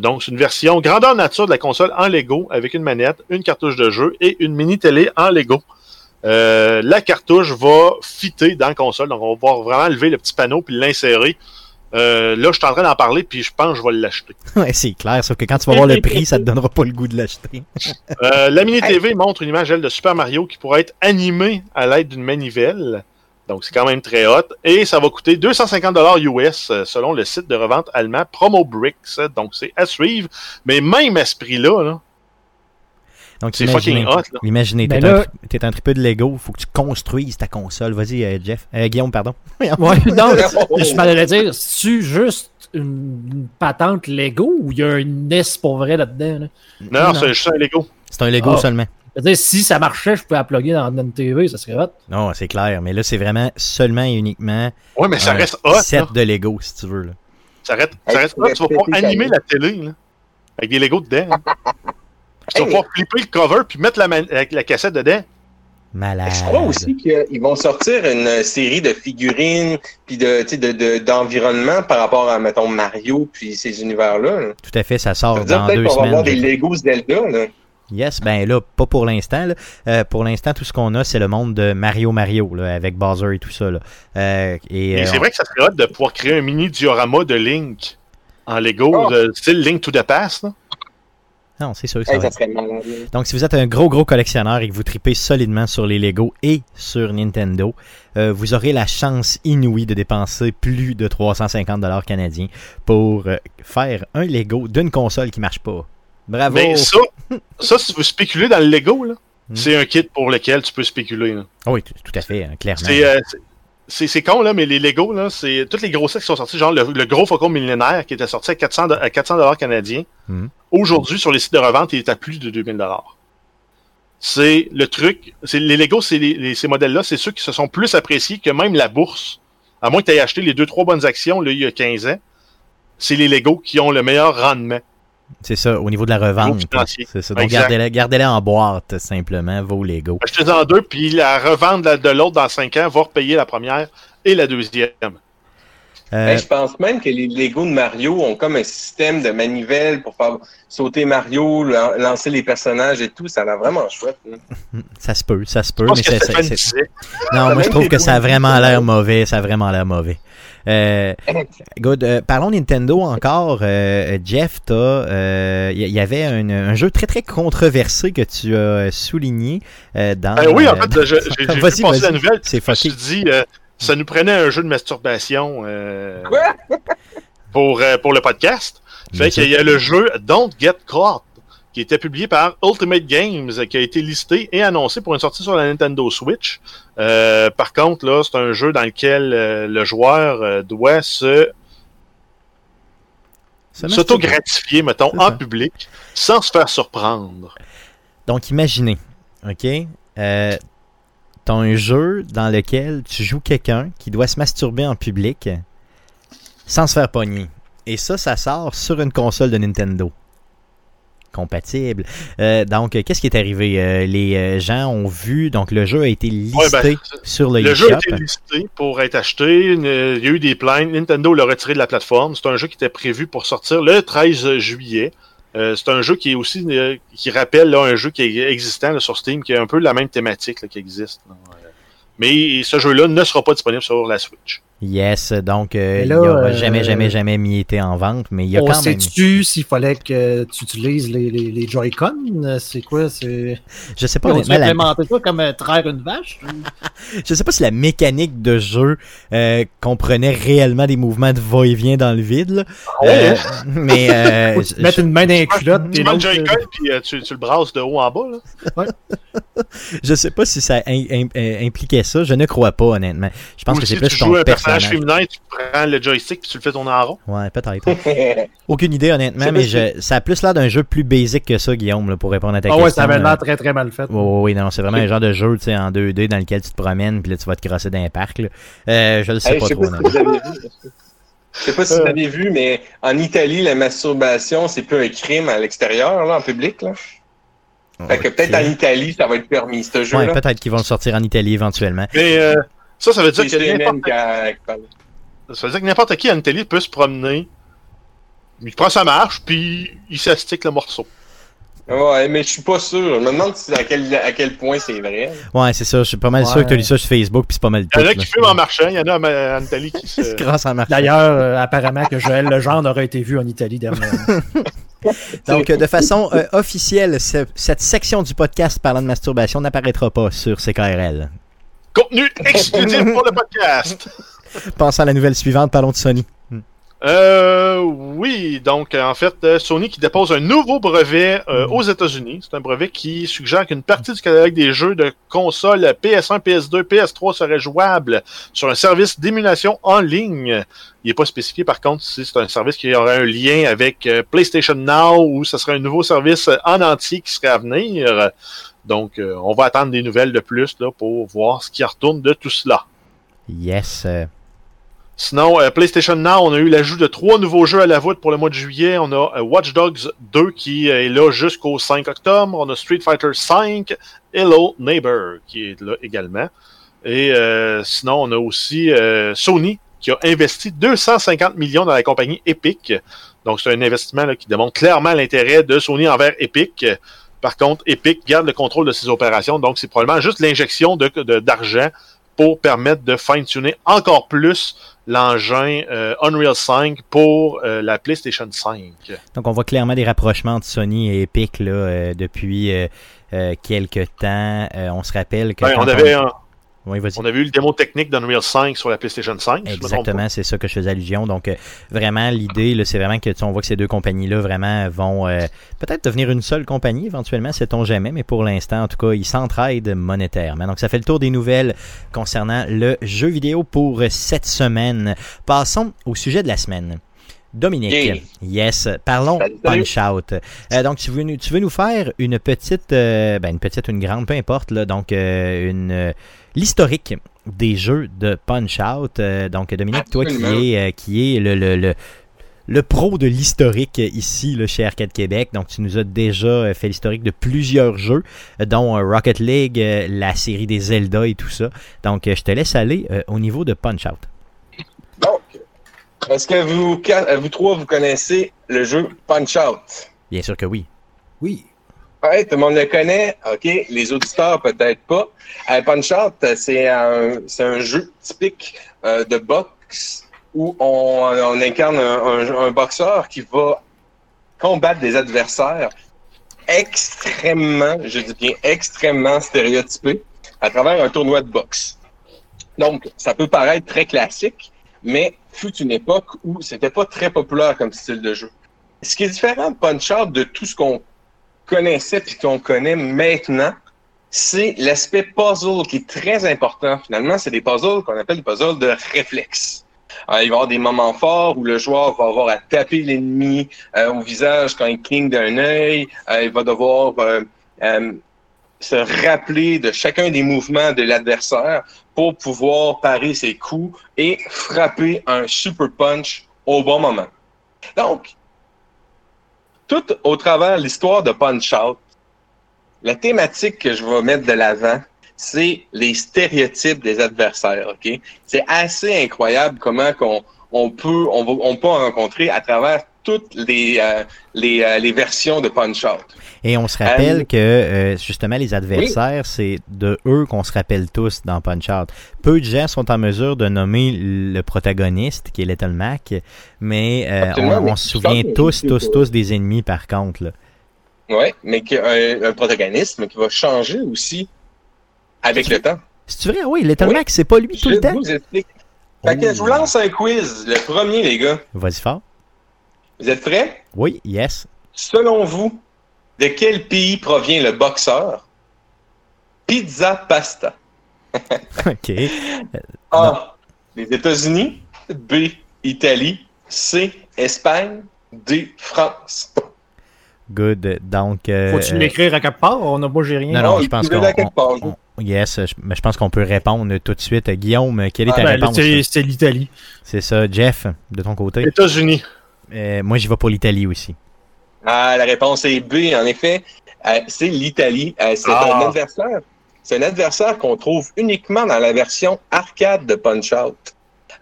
Donc, c'est une version grandeur nature de la console en Lego avec une manette, une cartouche de jeu et une mini télé en Lego. Euh, la cartouche va fitter dans la console. Donc, on va pouvoir vraiment lever le petit panneau puis l'insérer. Euh, là, je suis en train d'en parler, puis je pense que je vais l'acheter. Ouais, c'est clair, sauf que quand tu vas voir le prix, ça te donnera pas le goût de l'acheter. Euh, la Mini TV montre une image, elle, de Super Mario qui pourrait être animée à l'aide d'une manivelle. Donc, c'est quand même très hot. Et ça va coûter 250 US selon le site de revente allemand Promo Bricks. Donc, c'est à suivre. Mais même à ce prix-là, là, Donc, C'est fucking hot, là. imaginez, t'es là- un, tri- t'es un tripeux de Lego, il faut que tu construises ta console. Vas-y, euh, Jeff. Euh, Guillaume, pardon. Ouais, non, je m'allais dire, c'est-tu juste une, patente Lego ou il y a un NES pour vrai là-dedans? Là? non, Non. c'est juste un Lego. C'est un Lego Ah. seulement. Dire, si ça marchait, je pouvais la plugger dans une TV, ça serait hot. Non, c'est clair. Mais là, c'est vraiment seulement et uniquement Ouais, mais ça un reste hot. set là. de Lego, si tu veux. Là. Ça reste, ça reste tu hot. Tu vas pouvoir animer la télé là, avec des Legos dedans. vas Hey. pouvoir flipper le cover puis mettre la, man- la, la cassette dedans. Malade. Je crois aussi qu'ils vont sortir une série de figurines puis de, de, par rapport à, mettons, Mario puis ces univers-là. là. Tout à fait, ça Ça sort veut dire dans peut-être deux qu'on va semaines. avoir des je- Lego Zelda. Là. Yes, ben là, pas pour l'instant. Euh, pour l'instant, tout ce qu'on a, c'est le monde de Mario Mario, là, avec Bowser et tout ça. Là. Euh, et, Et euh, c'est vrai que ça serait hot de pouvoir créer un mini diorama de Link en Lego, Oh. de style Link to the Past. là. Non, c'est sûr que ça Hey, va ça serait malade. là. Donc, si vous êtes un gros, gros collectionneur et que vous tripez solidement sur les Lego et sur Nintendo, euh, vous aurez la chance inouïe de dépenser plus de 350 dollars canadiens pour euh, faire un Lego d'une console qui marche pas. Bravo! Mais ça, ça, si tu veux spéculer dans le Lego, là, Hmm. c'est un kit pour lequel tu peux spéculer. là. Ah oui, tout, tout à fait, hein, clairement. C'est, euh, c'est- con, là, mais les Lego, là, c'est toutes les gros sets qui sont sortis, genre le, le gros Faucon millénaire qui était sorti à 400, do- à 400 dollars canadiens. Mhm. Aujourd'hui, sur les sites de revente, il est à plus de 2000 dollars. C'est le truc. C'est, les Lego, c'est les, les- ces modèles-là, c'est ceux qui se sont plus appréciés que même la bourse. À moins que tu aies acheté les deux, trois bonnes actions, là, il y a 15 ans. C'est les Lego qui ont le meilleur rendement. C'est ça, au niveau de la revente. financier. C'est ça. Donc, Exact. gardez-les gardez-les en boîte, simplement, vos Lego. Achetez-en deux, puis la revente de, l'autre dans 5 ans va repayer la première et la deuxième. Euh, Hey, je pense même que les Lego de Mario ont comme un système de manivelle pour faire sauter Mario, lan- lancer les personnages et tout. Ça a l'air vraiment chouette. ça se peut, ça se peut, mais c'est-. Non, moi je trouve que ça a vraiment l'air va. mauvais. Ça a vraiment l'air mauvais. Euh, good. euh, parlons Nintendo encore. Euh, Jeff, t'as, euh, il y, y avait un, un jeu très très controversé que tu as souligné euh, dans. Ben oui, en euh, fait, dans- j'ai j'ai- j'ai vu Vas-y, passer la vas-y. nouvelle. C'est Je me suis dit, euh, ça nous prenait un jeu de masturbation euh, Quoi? pour, euh, pour le podcast. Fait qu'il y a le jeu Don't Get Caught, qui était publié par Ultimate Games, qui a été listé et annoncé pour une sortie sur la Nintendo Switch. Euh, par contre, là, c'est un jeu dans lequel euh, le joueur euh, doit se s'auto-gratifier, mettons, en ça. public, sans se faire surprendre. Donc, imaginez, OK? T'as un jeu dans lequel tu joues quelqu'un qui doit se masturber en public sans se faire pogner. Et ça, ça sort sur une console de Nintendo. Compatible. Euh, donc, qu'est-ce qui est arrivé? Euh, les euh, gens ont vu, donc le jeu a été listé Ouais, ben, sur le, Le jeu a été listé pour être acheté. Il y a eu des plaintes. Nintendo l'a retiré de la plateforme. C'est un jeu qui était prévu pour sortir le 13 juillet. Euh, c'est un jeu qui est aussi euh, qui rappelle là, un jeu qui est existant là, sur Steam, qui a un peu la même thématique qui existe. Mais ce jeu-là ne sera pas disponible sur la Switch. Yes, donc euh, il là, n'y aura euh, jamais, jamais, jamais mis été en vente, mais il y a On quand même. sait-tu s'il fallait que tu utilises les, les, les Joy-Con? C'est quoi? C'est... Je sais pas, Ils ont honnêtement, la- implémenté ça comme euh, traire une vache? ou- Je sais pas si la mécanique de jeu euh, comprenait réellement des mouvements de va-et-vient dans le vide, là. Euh, mais euh, tu mettes une main dans les culottes. Tu puis mets Joy-Con puis euh, tu, tu le brasses de haut en bas. Là. je sais pas si ça im- im- impliquait ça. Je ne crois pas, honnêtement. Je pense Ou que si c'est plus tu ton personnage personnage. féminin, tu prends le joystick puis tu le fais tourner en rond. Ouais, peut-être. Aucune idée, honnêtement, mais je, ça a plus l'air d'un jeu plus basique que ça, Guillaume, là, pour répondre à ta Ah question. ouais, ça avait là. l'air très très mal fait. Oui, oui, oui, non, c'est vraiment un genre de jeu, tu sais, en 2D dans lequel tu te promènes, puis là, tu vas te crosser dans un parc, là. Euh, je le sais Hey, pas trop, pas si honnêtement. vous avez vu. Je sais pas si vous avez vu, mais en Italie, la masturbation, c'est plus un crime à l'extérieur, là, en public. Là. Fait que peut-être en Italie, ça va être permis, ce Ouais, jeu-là. peut-être qu'ils vont le sortir en Italie éventuellement. Mais euh, ça, ça veut dire que n'importe qui a- qui parle. ça veut dire que n'importe qui en Italie peut se promener. Il prend sa marche, puis il s'astique le morceau. Ouais, mais je suis pas sûr. Je me demande si- à quel, à quel point c'est vrai. Ouais, c'est ça. Je suis pas mal sûr que tu as lu ça sur Facebook, puis c'est pas mal Il y en a tout, qui fument en marchant, il y en a en, en Italie qui se... C'est grâce à marche. D'ailleurs, euh, apparemment que Joël Legendre aurait été vu en Italie dernièrement. Donc, euh, de façon euh, officielle, ce- cette section du podcast parlant de masturbation n'apparaîtra pas sur CKRL. Contenu exclusif pour le podcast! Passons à la nouvelle suivante, parlons de Sony. Euh, oui, donc en fait, euh, Sony qui dépose un nouveau brevet euh, aux États-Unis. C'est un brevet qui suggère qu'une partie du catalogue des jeux de consoles PS1, PS2, PS3 serait jouable sur un service d'émulation en ligne. Il n'est pas spécifié par contre si c'est un service qui aurait un lien avec euh, PlayStation Now ou ce serait un nouveau service euh, en entier qui serait à venir. Donc, euh, on va attendre des nouvelles de plus là, pour voir ce qui retourne de tout cela. Yes. Sinon, euh, PlayStation Now, on a eu l'ajout de trois nouveaux jeux à la voûte pour le mois de juillet. On a euh, Watch Dogs 2 qui est là jusqu'au 5 octobre. On a Street Fighter 5, Hello Neighbor qui est là également. Et euh, sinon, on a aussi Sony qui a investi 250 millions dans la compagnie Epic. Donc, c'est un investissement là, qui démontre clairement l'intérêt de Sony envers Epic. Par contre, Epic garde le contrôle de ses opérations. Donc, c'est probablement juste l'injection de- de- d'argent pour permettre de fine-tuner encore plus l'engin euh, Unreal 5 pour euh, la PlayStation 5. Donc, on voit clairement des rapprochements entre Sony et Epic là, euh, depuis quelques temps. On se rappelle que. Ouais, quand on, avait un- Oui, vas-y. on avait eu le démo technique d'Unreal 5 sur la PlayStation 5. si je me trompe Exactement, c'est ça que je faisais allusion. Donc, euh, vraiment, l'idée, là, c'est vraiment que tu sais, on voit que ces deux compagnies-là vraiment vont euh, peut-être devenir une seule compagnie éventuellement, sait-on jamais, mais pour l'instant, en tout cas, ils s'entraident monétairement. Donc, ça fait le tour des nouvelles concernant le jeu vidéo pour cette semaine. Passons au sujet de la semaine. Dominique, Yeah. yes, parlons. Punch Out. Euh, donc, tu veux, nous, tu veux nous faire une petite, euh, ben, une petite, une grande, peu importe, là, donc euh, une euh, l'historique des jeux de Punch Out. Euh, donc, Dominique, toi qui est, euh, qui est le, le, le, le pro de l'historique ici là, chez Arcade Québec. Donc, tu nous as déjà euh, fait l'historique de plusieurs jeux, dont Rocket League, la série des Zelda et tout ça. Donc, je te laisse aller euh, au niveau de Punch Out. Donc, est-ce que vous, vous trois, vous connaissez le jeu Punch-Out? Bien sûr que oui. Oui. Tout le monde le connaît. OK, les auditeurs peut-être pas. Euh, Punch-Out, euh, c'est un, un jeu typique euh, de boxe où on, incarne un, boxeur qui va combattre des adversaires extrêmement, je dis bien extrêmement stéréotypés à travers un tournoi de boxe. Donc, ça peut paraître très classique, mais fut une époque où c'était pas très populaire comme style de jeu. Ce qui est différent de Punch-Out de tout ce qu'on connaissait puis qu'on connaît maintenant, c'est l'aspect puzzle qui est très important. Finalement, c'est des puzzles qu'on appelle des puzzles de réflexe. Euh, il va y avoir des moments forts où le joueur va avoir à taper l'ennemi euh, au visage quand il cligne d'un œil. Euh, il va devoir se rappeler de chacun des mouvements de l'adversaire pour pouvoir parer ses coups et frapper un super punch au bon moment. Donc, tout au travers l'histoire de Punch Out, la thématique que je vais mettre de l'avant, c'est les stéréotypes des adversaires. C'est assez incroyable comment qu'on on peut on peut en rencontrer à travers toutes les euh, les, euh, les versions de Punch Out. Et on se rappelle Euh, que justement les adversaires, c'est de eux qu'on se rappelle tous dans Punch Out. Peu de gens sont en mesure de nommer le protagoniste, qui est Little Mac, mais on, se souvient tous, tous, tous des ennemis par contre. Ouais, mais un, protagonisme qui va changer aussi avec le temps. C'est vrai, oui, Little Oui. Mac, c'est pas lui tout le temps. vous explique. Fait que je vous lance un quiz, le premier les gars. Vas-y fort. Vous êtes prêts? Oui, yes. Selon vous, de quel pays provient le boxeur? Pizza Pasta. OK. A. Les États-Unis. B. Italie. C. Espagne. D. France. Good. Donc. euh, Faut-tu l'écrire à quelque part? On a, moi, j'ai rien. Non, non, je pense qu'on. quelque part. on- on- Yes, je, mais je pense qu'on peut répondre tout de suite. Guillaume, quelle est ta Ben, réponse? c'est c'est l'Italie. C'est ça. Jeff, de ton côté? États-Unis. Euh, moi, j'y vais pour l'Italie aussi. Ah, la réponse est B, en effet. Euh, c'est l'Italie. Euh, c'est Ah. un adversaire. C'est un adversaire qu'on trouve uniquement dans la version arcade de Punch-Out.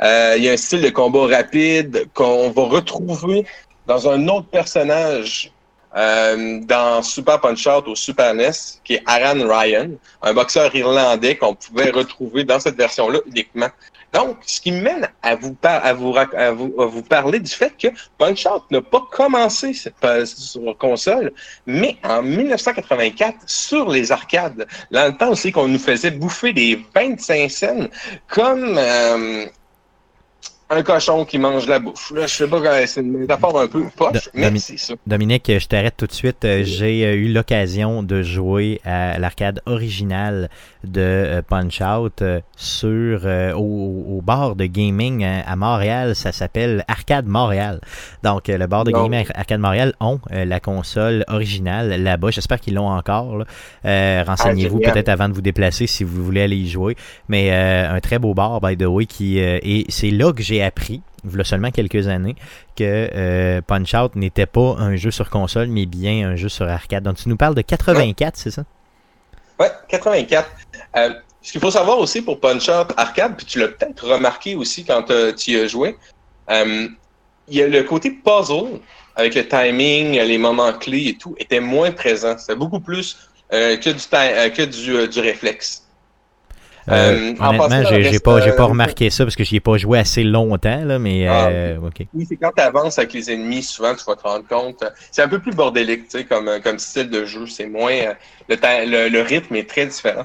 Euh, il y a un style de combat rapide qu'on va retrouver dans un autre personnage euh, dans Super Punch-Out au Super NES, qui est Aaron Ryan, un boxeur irlandais qu'on pouvait retrouver dans cette version-là uniquement. Donc, ce qui me mène à vous, par- à vous, à vous, à vous parler du fait que Punch-Out n'a pas commencé sur console, mais en 1984 sur les arcades. Dans le temps aussi qu'on nous faisait bouffer des 25 scènes comme euh, un cochon qui mange la bouffe. Là, je sais pas, euh, c'est une métaphore un peu poche, De- mais c'est ça. Dominique, je t'arrête tout de suite. Euh, J'ai eu l'occasion de jouer à l'arcade originale de euh, Punch-Out euh, sur euh, au, au bar de gaming à Montréal. Ça s'appelle Arcade Montréal. Donc, le bar de Non. gaming Arcade Montréal ont la console originale là-bas. J'espère qu'ils l'ont encore. Euh, Renseignez-vous peut-être avant de vous déplacer si vous voulez aller y jouer. Mais un très beau bar, by the way, qui et c'est là que j'ai appris, il y a seulement quelques années, que euh, Punch-Out n'était pas un jeu sur console, mais bien un jeu sur arcade. Donc tu nous parles de 84, c'est ça? Ouais, 84. Euh, ce qu'il faut savoir aussi pour Punch-Out Arcade, puis tu l'as peut-être remarqué aussi quand euh, tu y as joué, euh, il y a le côté puzzle, avec le timing, les moments clés et tout, était moins présent. C'était beaucoup plus euh, que, du, que du, du réflexe. Euh, Euh, en honnêtement, j'ai pas, j'ai pas euh, remarqué ça parce que j'y ai pas joué assez longtemps, là, mais Ah, euh. Oui, c'est quand tu avances avec les ennemis, souvent tu vas te rendre compte. C'est un peu plus bordélique, tu sais, comme, comme style de jeu. C'est moins. le, le, le rythme est très différent.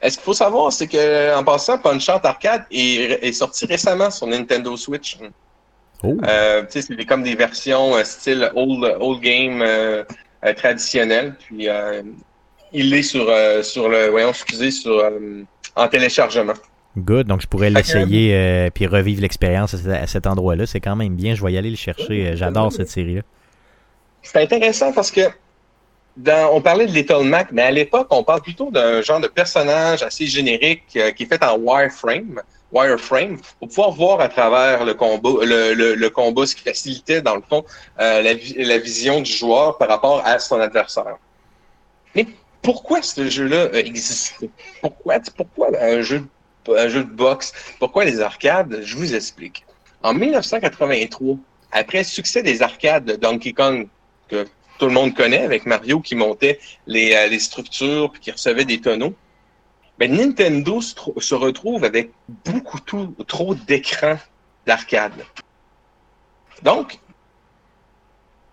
Est-ce qu'il faut savoir, c'est que en passant, Punch-Out Arcade est, est sorti récemment sur Nintendo Switch. Oh. Euh, c'est comme des versions style old, old game traditionnel. Puis il est sur, euh, sur le. Voyons, excusez, sur euh, en téléchargement. Good, donc je pourrais l'essayer euh, puis revivre l'expérience à, ce- à cet endroit-là. C'est quand même bien, je vais y aller le chercher. Euh, J'adore cette série-là. C'est intéressant parce que dans, on parlait de Little Mac, mais à l'époque, on parle plutôt d'un genre de personnage assez générique qui est fait en wireframe, wireframe, pour pouvoir voir à travers le combat, le, le, le combat, ce qui facilitait dans le fond la, la vision du joueur par rapport à son adversaire. Mais pourquoi ce jeu-là a existé Pourquoi Pourquoi un jeu, un jeu de boxe? Pourquoi les arcades? Je vous explique. En 1983, après le succès des arcades de Donkey Kong que tout le monde connaît avec Mario qui montait les, euh, structures puis qui recevait des tonneaux. Ben, Nintendo se, tro- se retrouve avec beaucoup trop d'écrans d'arcade. Donc,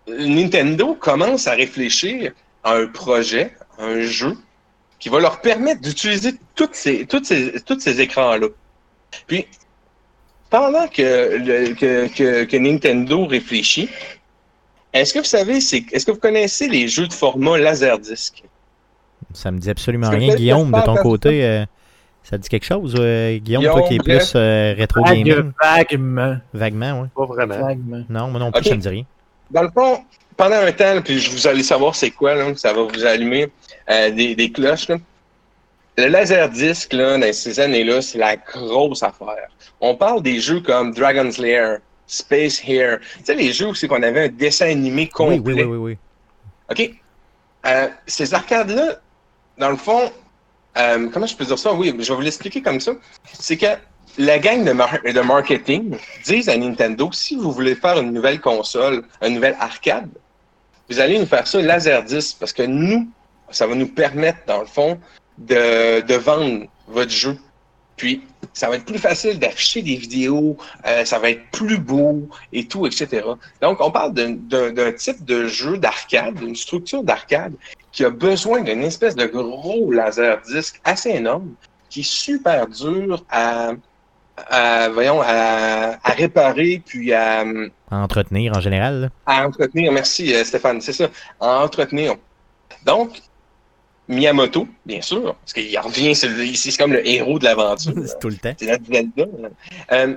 Nintendo commence à réfléchir à un projet, un jeu qui va leur permettre d'utiliser toutes ces, toutes ces, tous ces écrans-là. Puis, pendant que, le- que, que, que Nintendo réfléchit, est-ce que vous savez, c'est, est-ce que vous connaissez les jeux de format Laserdisc? Ça me dit absolument rien. Guillaume, de ton côté, euh, ça te dit quelque chose, euh, Guillaume, Guillaume, toi qui es plus euh, rétro gaming? vaguement. Vaguement, oui. Pas vraiment. Vaguement. Non, moi non plus, Ok. ça me dit rien. Dans le fond, pendant un temps, puis je vous allez savoir c'est quoi, là, ça va vous allumer euh, des, des cloches. Là. Le Laserdisc, là, dans ces années-là, c'est la grosse affaire. On parle des jeux comme Dragon's Lair, Space Hare. Tu sais, les jeux où c'est qu'on avait un dessin animé complet. Oui, oui, oui, oui, oui. OK. Euh, ces arcades-là, dans le fond, euh, comment je peux dire ça? Oui, je vais vous l'expliquer comme ça. C'est que la gang de, mar- de marketing disent à Nintendo, si vous voulez faire une nouvelle console, une nouvelle arcade, vous allez nous faire ça Laserdisc parce que nous, ça va nous permettre, dans le fond, de, de vendre votre jeu. Puis, ça va être plus facile d'afficher des vidéos, euh, ça va être plus beau et tout, etc. Donc, on parle d'un- type de jeu d'arcade, d'une structure d'arcade qui a besoin d'une espèce de gros laser disque assez énorme, qui est super dur à, voyons, à réparer puis à, À entretenir en général. là? à entretenir. Merci euh, Stéphane, c'est ça, à entretenir. Donc, Miyamoto, bien sûr, parce qu'il revient, c'est comme le héros de l'aventure. C'est tout le temps. C'est. Euh,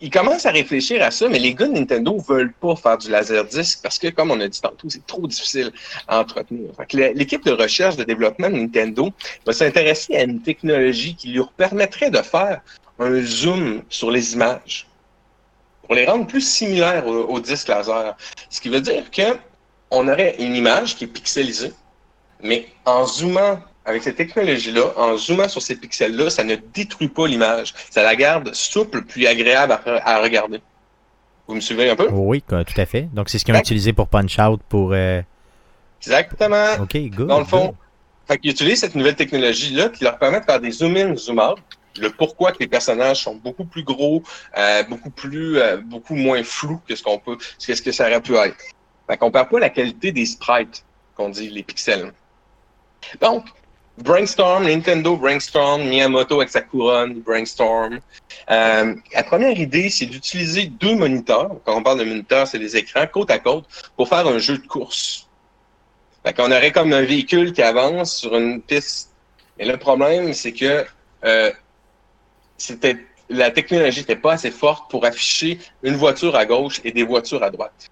ils commencent à réfléchir à ça, mais les gars de Nintendo veulent pas faire du laserdisc parce que, comme on a dit tantôt, c'est trop difficile à entretenir. L'équipe de recherche de développement de Nintendo va s'intéresser à une technologie qui leur permettrait de faire un zoom sur les images pour les rendre plus similaires au, au disque laser. Ce qui veut dire que on aurait une image qui est pixelisée, mais en zoomant avec cette technologie-là, en zoomant sur ces pixels-là, ça ne détruit pas l'image. Ça la garde souple puis agréable à, à regarder. Vous me suivez un peu? Oui, tout à fait. Donc, c'est ce qu'ils ont utilisé pour Punch-Out pour. euh, Exactement. OK, good. Dans le fond, good. fait qu'ils utilisent cette nouvelle technologie-là qui leur permet de faire des zoom-in, zoom-out. Le pourquoi que les personnages sont beaucoup plus gros, euh, beaucoup plus, euh, beaucoup moins flous que ce qu'on peut, que ce que ça aurait pu être. Fait qu'on perd pas la qualité des sprites, qu'on dit les pixels. Donc, brainstorm, Nintendo brainstorm, Miyamoto avec sa couronne, brainstorm. Euh, la première idée, c'est d'utiliser deux moniteurs. Quand on parle de moniteurs, c'est les écrans côte à côte pour faire un jeu de course. Fait qu'on aurait comme un véhicule qui avance sur une piste. Et le problème, c'est que euh, la technologie n'était pas assez forte pour afficher une voiture à gauche et des voitures à droite.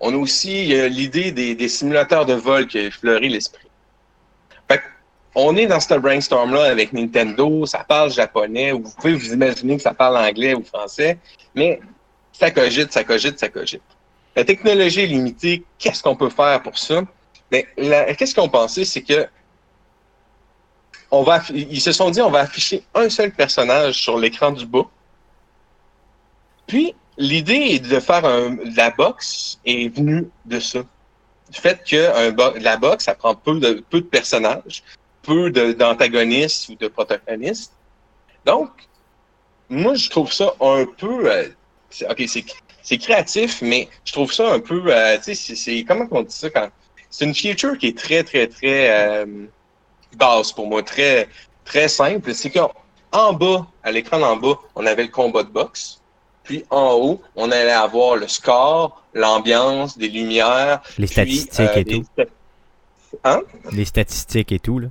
On a aussi l'idée des, simulateurs de vol qui a effleuré l'esprit. On est dans ce brainstorm-là avec Nintendo, ça parle japonais, ou vous pouvez vous imaginer que ça parle anglais ou français, mais ça cogite, ça cogite, ça cogite. La technologie est limitée, qu'est-ce qu'on peut faire pour ça? La- qu'est-ce qu'on pensait, c'est que on va, ils se sont dit, on va afficher un seul personnage sur l'écran du bas. Puis, l'idée de faire la boxe est venue de ça. Du fait que la boxe, ça prend peu de, personnages, peu d'antagonistes ou de protagonistes. Donc, moi, je trouve ça un peu... euh, OK, c'est créatif, mais je trouve ça un peu... euh. Comment on dit ça quand... C'est une feature qui est très, très, très euh, basse pour moi, très, très simple. C'est qu'en bas, à l'écran d'en bas, on avait le combat de boxe. Puis en haut, on allait avoir le score, l'ambiance, des lumières. Les puis, statistiques euh, et tout. Hein? Les statistiques et tout, là.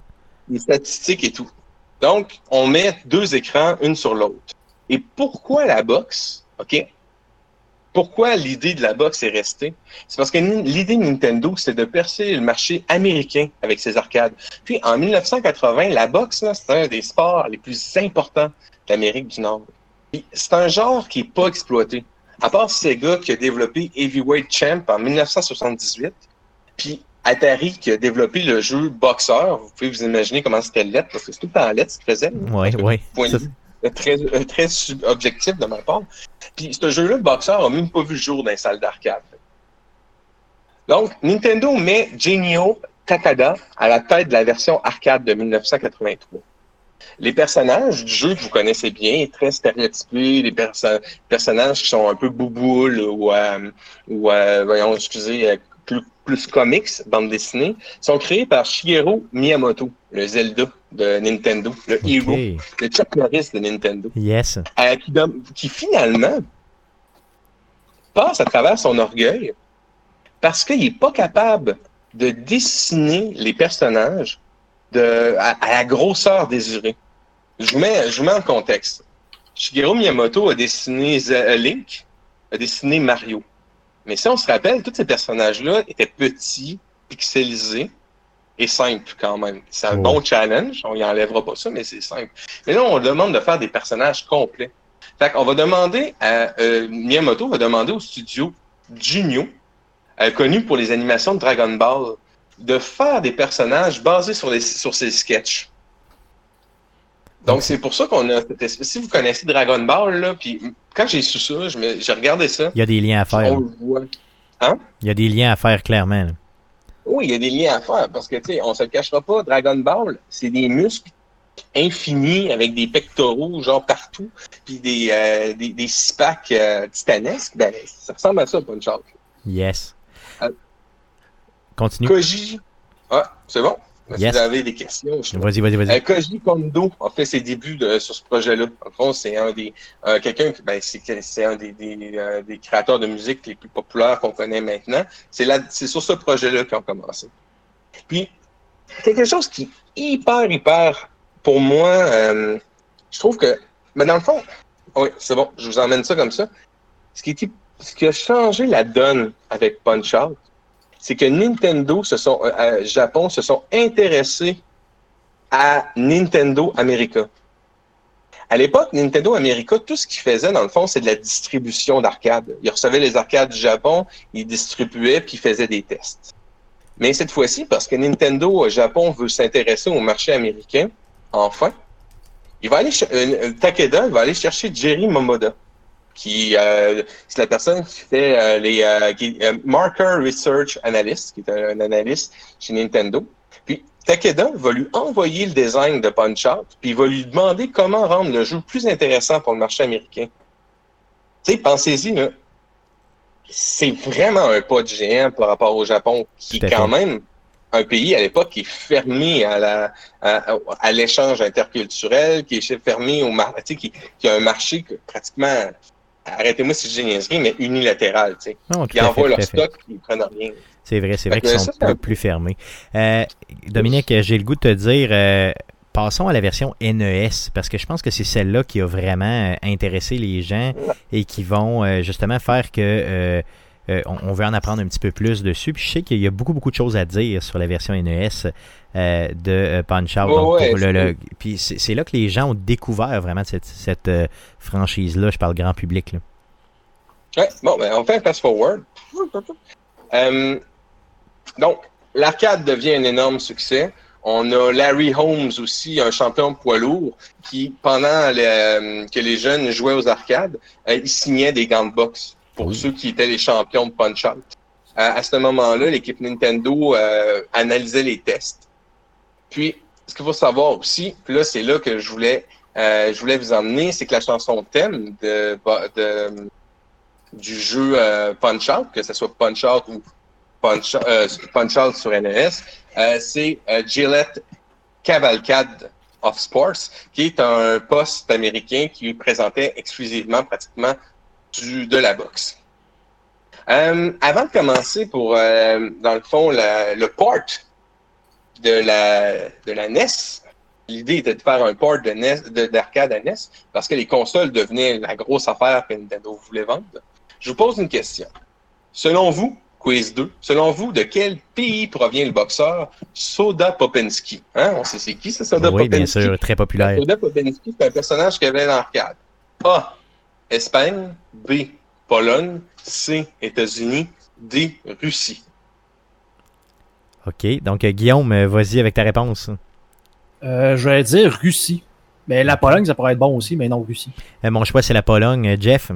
les statistiques et tout. Donc, on met deux écrans, une sur l'autre. Et pourquoi la boxe? OK? Pourquoi l'idée de la boxe est restée? C'est parce que l'idée de Nintendo, c'est de percer le marché américain avec ses arcades. Puis, en 1980, la boxe, là, c'est un des sports les plus importants d'Amérique du Nord. Puis, C'est un genre qui n'est pas exploité. À part Sega qui a développé Heavyweight Champ en 1978, puis Atari qui a développé le jeu Boxer. Vous pouvez vous imaginer comment c'était lettre, parce que c'est tout temps lettre ce qu'il faisait. Oui, oui. Très, euh, très objectif de ma part. Puis ce jeu-là, Boxer, a même pas vu le jour dans les salles d'arcade. Donc, Nintendo met Genio Takada à la tête de la version arcade de 1983. Les personnages du jeu que vous connaissez bien, très stéréotypés, les perso- personnages qui sont un peu bouboules ou, euh, ou euh, voyons, excusez, plus, plus comics, bande dessinée, sont créés par Shigeru Miyamoto, le Zelda de Nintendo, le héros, OK. le Chuck Norris de Nintendo, Yes. euh, qui, finalement passe à travers son orgueil parce qu'il n'est pas capable de dessiner les personnages de, à, à la grosseur désirée. Je vous, mets, je vous mets en contexte. Shigeru Miyamoto a dessiné euh, Link, a dessiné Mario. Mais si on se rappelle, tous ces personnages-là étaient petits, pixelisés et simples quand même. C'est un Ouais. bon challenge, on y enlèvera pas ça, mais c'est simple. Mais là, on demande de faire des personnages complets. Fait qu'on va demander à euh, Miyamoto va demander au studio Junio, euh, connu pour les animations de Dragon Ball, de faire des personnages basés sur, les, sur ses sketchs. Donc, c'est pour ça qu'on a. cette espèce- Si vous connaissez Dragon Ball, là, puis quand j'ai su ça, je me- j'ai regardé ça. Il y a des liens à faire. On le voit. Il y a des liens à faire, clairement. là. Oui, il y a des liens à faire parce que, tu sais, on se le cachera pas, Dragon Ball, c'est des muscles infinis avec des pectoraux, genre partout, puis des, euh, des, des six packs euh, titanesques. Ben, ça ressemble à ça, Punch Out. Yes. Euh, Continue. Koji. Ah, c'est bon? Si Yes. vous avez des questions, je Vas-y, vas-y, Euh, vas-y. Koji Kondo a fait ses débuts de- sur ce projet-là. En fond, c'est un des euh, quelqu'un qui ben, c'est c'est un des, des, euh, des créateurs de musique les plus populaires qu'on connaît maintenant. C'est là c'est sur ce projet-là qu'ils ont commencé. Puis quelque chose qui est hyper hyper pour moi, euh, je trouve que mais dans le fond, oui, c'est bon, je vous emmène ça comme ça. Ce qui est ce qui a changé la donne avec Punch Out, c'est que Nintendo se euh, Japon se sont intéressés à Nintendo America. À l'époque, Nintendo America, tout ce qu'ils faisait, dans le fond, c'est de la distribution d'arcades. Ils recevaient les arcades du Japon, ils distribuaient, puis ils faisaient des tests. Mais cette fois-ci, parce que Nintendo Japon veut s'intéresser au marché américain, enfin, il va aller euh, Takeda va aller chercher Jerry Momoda, qui euh, c'est la personne qui fait euh, les euh, qui, euh, Marker Research Analyst, qui est un, un analyste chez Nintendo. Puis Takeda va lui envoyer le design de Punch Out, puis il va lui demander comment rendre le jeu plus intéressant pour le marché américain. Tu sais, pensez-y, là. C'est vraiment un pas de géant par rapport au Japon, qui est quand même un pays à l'époque qui est fermé à la à, à l'échange interculturel, qui est fermé au marché, qui, qui a un marché que pratiquement, arrêtez-moi si je dis niaiserie, mais unilatéral. tu sais. Non, Ils envoient leur stock, ils prennent rien. C'est vrai, c'est vrai qu'ils ça, sont c'est un- plus, plus fermés. Euh, Dominique, j'ai le goût de te dire, euh, passons à la version NES, parce que je pense que c'est celle-là qui a vraiment euh, intéressé les gens et qui vont euh, justement faire que euh, on, on veut en apprendre un petit peu plus dessus. Puis je sais qu'il y a beaucoup, beaucoup de choses à dire sur la version NES euh, de euh, Punch Out. Ouais, le- le- puis c'est là que les gens ont découvert vraiment cette, cette euh, franchise-là. Je parle grand public. Là. Ouais, bon, ben, on fait un fast-forward. Donc, l'arcade devient un énorme succès. On a Larry Holmes aussi, un champion poids lourd, qui, pendant le- que les jeunes jouaient aux arcades, il signait des gants de boxe pour Oui. ceux qui étaient les champions de Punch-Out. Euh, à ce moment-là, l'équipe Nintendo euh, analysait les tests. Puis, ce qu'il faut savoir aussi, puis là, c'est là que je voulais, euh, je voulais vous emmener, c'est que la chanson thème de, de du jeu euh, Punch Out, que ce soit Punch Out ou Punch, euh, Punch Out sur NES, euh, c'est euh, Gillette Cavalcade of Sports, qui est un poste américain qui présentait exclusivement pratiquement du, de la boxe. Euh, avant de commencer pour, euh, dans le fond, la- le port de la, de la NES, l'idée était de faire un port de NES, de- d'arcade à NES, parce que les consoles devenaient la grosse affaire que Nintendo voulait vendre. Je vous pose une question. Selon vous, quiz 2, selon vous, de quel pays provient le boxeur Soda Popinski? Hein? On sait c'est qui, ce Soda oui, bien Popinski? sûr, très populaire. Soda Popinski, c'est un personnage qu'il y avait dans l'arcade. A. Espagne. B. Pologne. C. États-Unis. D. Russie. OK. Donc, euh, Guillaume, euh, vas-y avec ta réponse. Euh, je vais dire Russie. Mais la Pologne, ça pourrait être bon aussi, mais non Russie. Euh, mon choix, c'est la Pologne. Jeff?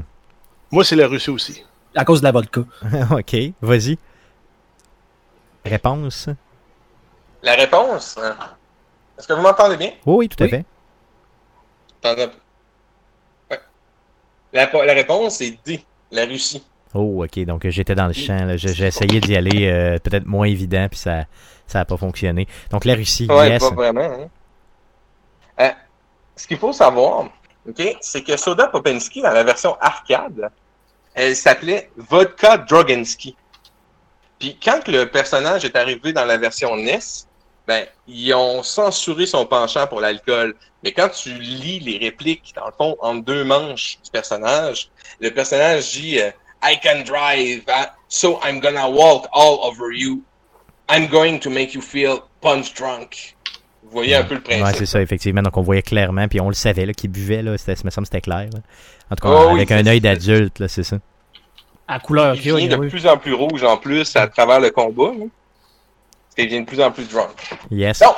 Moi, c'est la Russie aussi. À cause de la vodka. OK, vas-y. Réponse? La réponse, hein? est-ce que vous m'entendez bien? Oui, oui, tout à fait. La, la réponse est D. La Russie. Oh, OK. Donc, j'étais dans le champ. J'ai essayé d'y aller euh, peut-être moins évident, puis ça ça n'a pas fonctionné. Donc, la Russie, Ouais, yes. pas vraiment. hein. Euh, ce qu'il faut savoir, ok, c'est que Soda Popinski, dans la version arcade, elle s'appelait Vodka Droginski. Puis quand le personnage est arrivé dans la version NES, ben, ils ont censuré son penchant pour l'alcool. Mais quand tu lis les répliques, dans le fond, en deux manches du personnage, le personnage dit euh, I can drive, uh, so I'm gonna walk all over you. I'm going to make you feel punch drunk. Vous voyez un peu le Ouais, principe. c'est ça, effectivement. Donc, on voyait clairement, puis on le savait, là, qu'il buvait, là. C'était, me semble que c'était clair. là. En tout cas, Oh oui, avec un œil d'adulte, là, c'est ça. À couleur Il qui a, vient de oui. plus en plus rouge en plus à travers le combat. là. Qu'il vient de plus en plus drunk. Yes. Donc,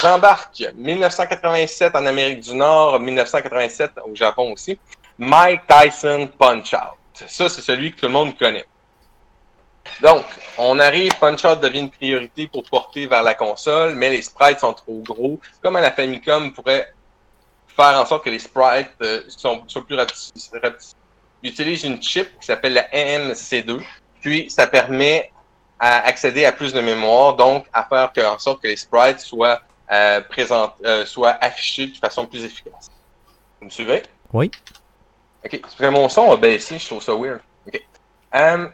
j'embarque 1987 en Amérique du Nord, 1987 au Japon aussi. Mike Tyson Punch Out. Ça, c'est celui que tout le monde connaît. Donc, on arrive, Punch Out devient une priorité pour porter vers la console, mais les sprites sont trop gros. Comme à la Famicom, pourrait faire en sorte que les sprites euh, sont, soient plus. Ils utilisent une chip qui s'appelle la MC2, puis ça permet à accéder à plus de mémoire, donc à faire que, en sorte que les sprites soient, euh, présent- euh, soient affichés de façon plus efficace. Vous me suivez? Oui. OK. Parce que mon son a baissé, je trouve ça weird. OK. Euh,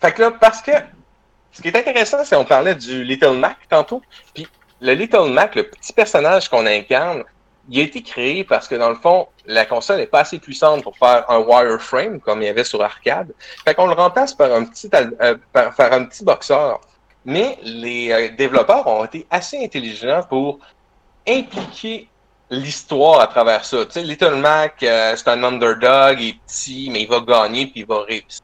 fait que là, parce que ce qui est intéressant, c'est qu'on parlait du Little Mac tantôt. Puis le Little Mac, le petit personnage qu'on incarne, il a été créé parce que dans le fond, la console n'est pas assez puissante pour faire un wireframe comme il y avait sur arcade. Fait qu'on le remplace par un petit, euh, un petit boxeur. Mais les euh, développeurs ont été assez intelligents pour impliquer l'histoire à travers ça. Tu sais, Little Mac, euh, c'est un underdog, il est petit, mais il va gagner puis il va réussir.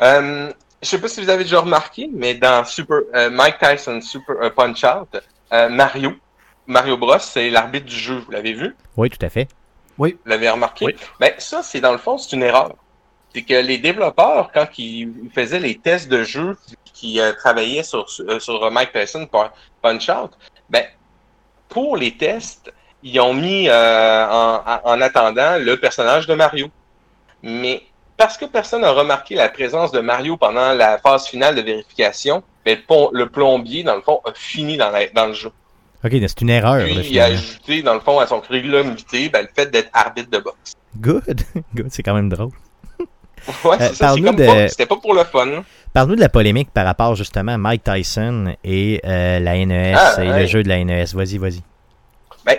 Euh, je sais pas si vous avez déjà remarqué, mais dans Super Mike Tyson Super Punch Out, Mario, Mario Bros, c'est l'arbitre du jeu. Vous l'avez vu? Oui, tout à fait. Vous l'avez remarqué? Oui. Ben, ça, c'est dans le fond, c'est une erreur. C'est que les développeurs, quand ils faisaient les tests de jeu qui euh, travaillaient sur, euh, sur Mike Tyson pour Punch Out, ben, pour les tests, ils ont mis euh, en, en attendant le personnage de Mario. Mais parce que personne n'a remarqué la présence de Mario pendant la phase finale de vérification, ben, le, plombier, dans le fond, a fini dans, la- dans le jeu. Ok, c'est une erreur. Puis là, il a ajouté, dans le fond, à son curriculum vitae, ben, le fait d'être arbitre de boxe. Good. Good, c'est quand même drôle. Ouais, Euh, c'est ça. De- pas- C'était pas pour le fun. Parle-nous de la polémique par rapport justement à Mike Tyson et euh, la NES Ah, et le jeu de la NES. Vas-y, vas-y. Ben,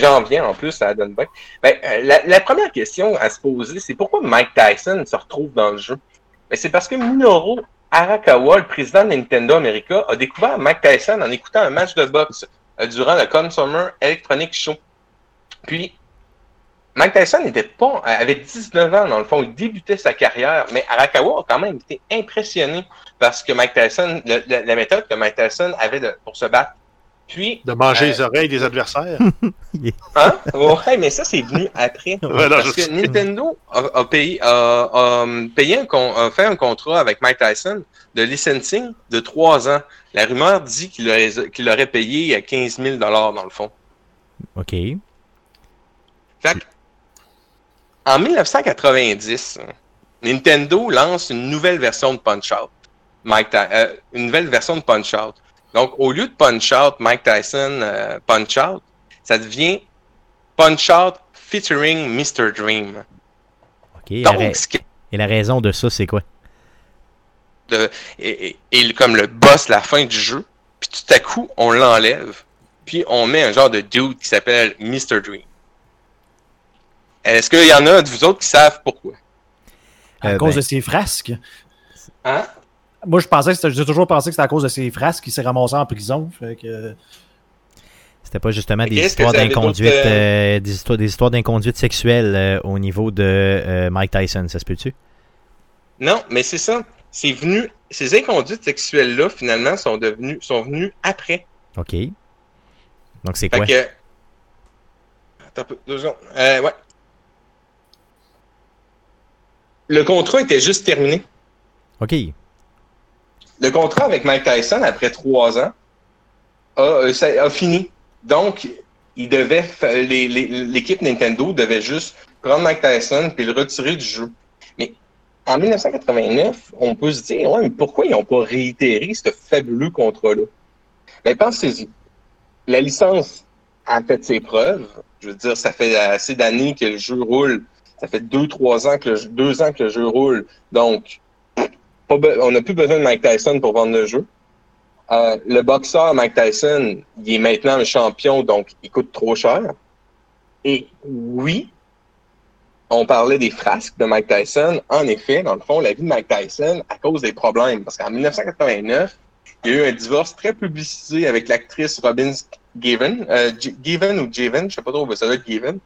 j'en viens en plus, ça donne bien. Ben, euh, la, la première question à se poser, c'est pourquoi Mike Tyson se retrouve dans le jeu? Ben, c'est parce que Minoru Arakawa, le président de Nintendo America, a découvert Mike Tyson en écoutant un match de boxe euh, durant le Consumer Electronic Show. Puis, Mike Tyson n'était pas, euh, avait 19 ans dans le fond, il débutait sa carrière, mais Arakawa a quand même été impressionné parce que Mike Tyson, la méthode que Mike Tyson avait pour se battre. Puis, De manger Euh, les oreilles des adversaires. Hein? Ouais, mais ça, c'est venu après. Ouais, non, Parce que sais. Nintendo a, a payé, a, a, um, payé un con- a fait un contrat avec Mike Tyson de licensing de trois ans. La rumeur dit qu'il aurait, qu'il aurait payé à 15 000 dans le fond. Ok. Fait que, en 1990, Nintendo lance une nouvelle version de Punch-Out. Euh, une nouvelle version de Punch-Out. Donc, au lieu de Punch-Out, Mike Tyson euh, Punch-Out, ça devient Punch-Out featuring Mr. Dream. Ok. Et la, Donc, et la raison de ça, c'est quoi? De, et, et- et comme le boss la fin du jeu, puis tout à coup, on l'enlève, puis on met un genre de dude qui s'appelle Mr. Dream. Est-ce qu'il y en a de vous autres qui savent pourquoi? À Euh, cause ben- de ses frasques. Hein? Moi, je pensais que j'ai toujours pensé que c'était à cause de ses frasques qu'il s'est ramassé en prison. Fait que, C'était pas justement des histoires d'inconduite, euh, des histoires, des histoires d'inconduite sexuelle euh, au niveau de euh, Mike Tyson, ça se peut-tu? Non, mais c'est ça. C'est venu. Ces inconduites sexuelles-là, finalement, sont devenues, sont venues après. Ok. Donc c'est Fait quoi? que. Attends un peu, deux secondes. Euh, ouais. Le contrat était juste terminé. Ok. Le contrat avec Mike Tyson, après trois ans, a, euh, fini. Donc, il devait, l'équipe Nintendo devait juste prendre Mike Tyson puis le retirer du jeu. Mais en 1989, on peut se dire, ouais, mais pourquoi ils n'ont pas réitéré ce fabuleux contrat-là? Mais pensez-y. La licence a fait ses preuves. Je veux dire, ça fait assez d'années que le jeu roule. Ça fait deux, trois ans que le, deux ans que le jeu roule. Donc, on n'a plus besoin de Mike Tyson pour vendre le jeu. Euh, le boxeur Mike Tyson, il est maintenant un champion, donc il coûte trop cher. Et oui, on parlait des frasques de Mike Tyson. En effet, dans le fond, la vie de Mike Tyson, à cause des problèmes. Parce qu'en 1989, il y a eu un divorce très publicisé avec l'actrice Robin Given, euh, Given ou Javen, je sais pas trop, mais ça doit être Given,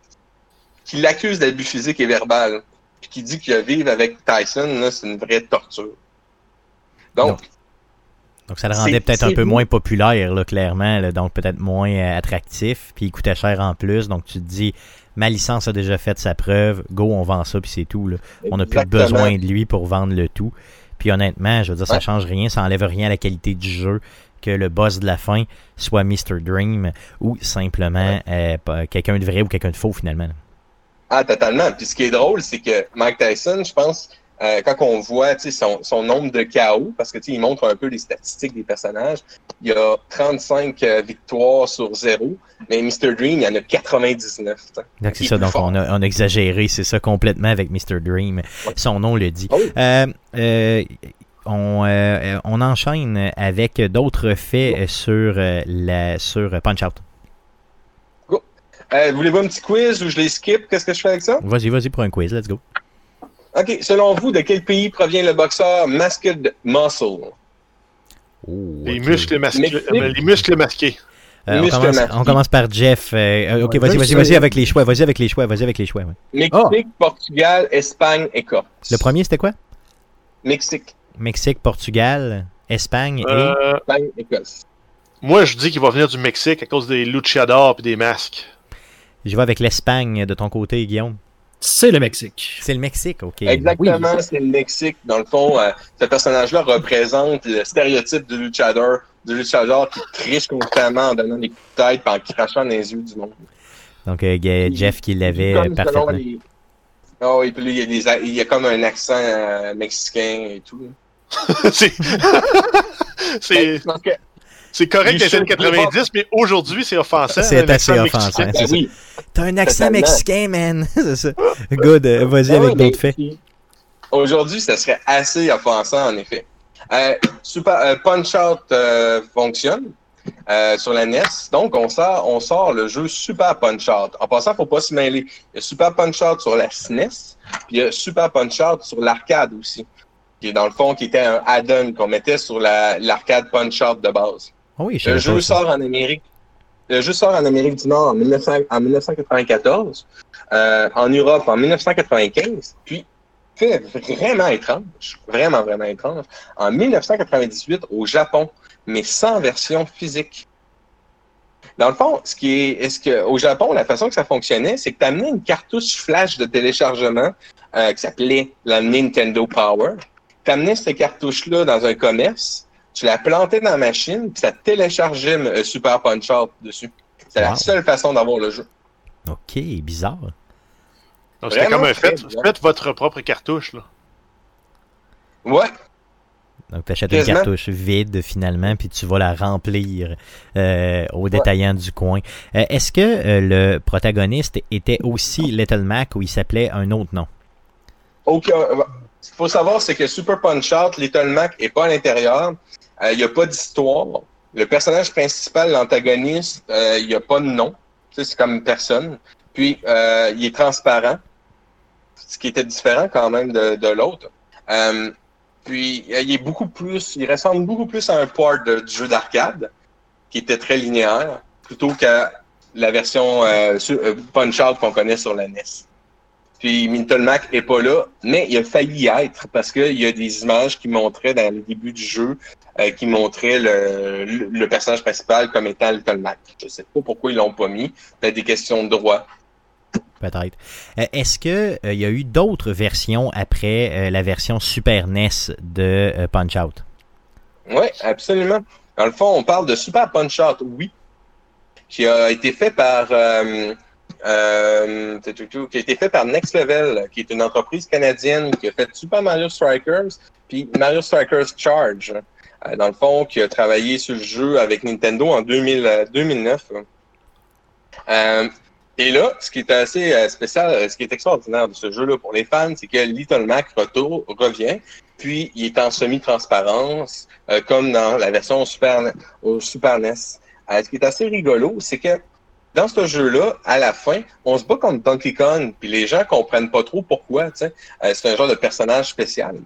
qui l'accuse d'abus physique et verbal. Puis qui dit que vivre avec Tyson, c'est une vraie torture. Donc, Donc ça le rendait peut-être un peu moins populaire, là, clairement, là, donc peut-être moins euh, attractif, puis il coûtait cher en plus, donc tu te dis, ma licence a déjà fait sa preuve, go, on vend ça, puis c'est tout. Là. On n'a plus besoin de lui pour vendre le tout. Puis honnêtement, je veux dire, ça Ouais. change rien, ça enlève rien à la qualité du jeu, que le boss de la fin soit Mr. Dream, ou simplement euh, quelqu'un de vrai ou quelqu'un de faux, finalement. Ah, totalement. Puis ce qui est drôle, c'est que Mike Tyson, je pense, euh, quand on voit son, son nombre de KO, parce que il montre un peu les statistiques des personnages, il y a 35 euh, victoires sur zéro, mais Mr. Dream, il y en a 99. tu sais. Donc c'est ça, donc on a, on a exagéré, c'est ça complètement avec Mr. Dream. Ouais. Son nom le dit. Ah. Euh, on, on enchaîne avec d'autres faits sur, la, sur Punch Out. Euh, Voulez-vous un petit quiz ou je les skip? Qu'est-ce que je fais avec ça? Vas-y, vas-y pour un quiz, let's go. OK. Selon vous, de quel pays provient le boxeur Masked Muscle? Oh, Les, muscles masqués, Mais- euh, les muscles masqués. Euh, on, commence, Marty. on commence par Jeff. Euh, euh, ok, vas-y, vas-y, vas-y avec les choix. Vas-y avec les choix. Vas-y avec les choix. ouais. Mexique, Portugal, Espagne, Écosse. Le premier, c'était quoi? Mexique, Mexique, Portugal, Espagne et. Euh, Espagne, Écosse. moi, je dis qu'il va venir du Mexique à cause des luchadors et des masques. Je vais avec l'Espagne de ton côté, Guillaume. C'est le Mexique. C'est le Mexique, ok. Exactement, c'est le Mexique. Dans le fond, euh, ce personnage-là représente le stéréotype du luchador, du luchador qui triche constamment en donnant des coups de tête et en crachant dans les yeux du monde. Donc, euh, Jeff qui l'avait parfaitement. les- Oh, et puis il y, a des il y a comme un accent euh, mexicain et tout. c'est c'est- Parce que- c'est correct les années should 90, mais aujourd'hui, c'est offensant. C'est assez offensant. Ben c'est ça. oui. T'as un accent mexicain, man. c'est ça. Good. euh, Vas-y avec mais d'autres faits. Aujourd'hui, ça serait assez offensant, en effet. Euh, Super, euh, Punch-Out euh, fonctionne euh, sur la NES. Donc, on sort, on sort le jeu Super Punch-Out. En passant, faut pas se mêler. Il y a Super Punch-Out sur la SNES, puis il y a Super Punch-Out sur l'arcade aussi. Qui est dans le fond, qui était un add-on qu'on mettait sur la- l'arcade Punch-Out de base. Oh oui, Le jeu sort en Amérique. Le jeu sort en Amérique du Nord en, 1900 en 1994, euh, en Europe en 1995, puis fait vraiment étrange, vraiment vraiment étrange, en 1998 au Japon, mais sans version physique. Dans le fond, ce qui est, est-ce que au Japon, la façon que ça fonctionnait, c'est que tu amenais une cartouche flash de téléchargement euh, qui s'appelait la Nintendo Power. Tu amenais cette cartouche-là dans un commerce, tu la plantais dans la machine, puis ça téléchargeait euh, Super Punch Out dessus. C'est la seule façon d'avoir le jeu. Ok, bizarre. Donc, C'était comme un fait. Faites votre propre cartouche. Là. Ouais, Donc, tu achètes une cartouche vide finalement, puis tu vas la remplir euh, au détaillant du coin. Euh, Est-ce que euh, le protagoniste était aussi Little Mac ou il s'appelait un autre nom? Ok, Ce qu'il faut savoir, c'est que Super Punch Out, Little Mac est pas à l'intérieur. Euh, Il n'y a pas d'histoire. Le personnage principal, l'antagoniste, euh, il n'y a pas de nom. C'est comme personne. Puis, euh, il est transparent, ce qui était différent quand même de, de l'autre. Euh, puis, euh, il est beaucoup plus, il ressemble beaucoup plus à un port de, du jeu d'arcade, qui était très linéaire, plutôt qu'à la version euh, sur- euh, Punch Out qu'on connaît sur la NES. Puis Minton Mac est pas là, mais il a failli y être parce qu'il y a des images qui montraient dans le début du jeu, euh, qui montraient le, le, le personnage principal comme étant Little Mac. Je sais pas pourquoi ils l'ont pas mis. Peut-être des questions de droit. Peut-être. Euh, Est-ce que euh, il y a eu d'autres versions après la version Super NES de Punch Out? Oui, absolument. Dans le fond, on parle de Super Punch Out, oui, qui a été fait par euh, euh, qui a été fait par Next Level, qui est une entreprise canadienne qui a fait Super Mario Strikers, puis Mario Strikers Charge. Euh, dans le fond, qui a travaillé sur le jeu avec Nintendo en 2000, euh, 2009. Euh, et là, ce qui est assez spécial, ce qui est extraordinaire de ce jeu-là pour les fans, c'est que Little Mac retour, revient, puis il est en semi-transparence, comme dans la version Super, au Super NES. Ce qui est assez rigolo, c'est que dans ce jeu-là, à la fin, on se bat contre Donkey Kong, puis les gens comprennent pas trop pourquoi. Euh, c'est un genre de personnage spécial.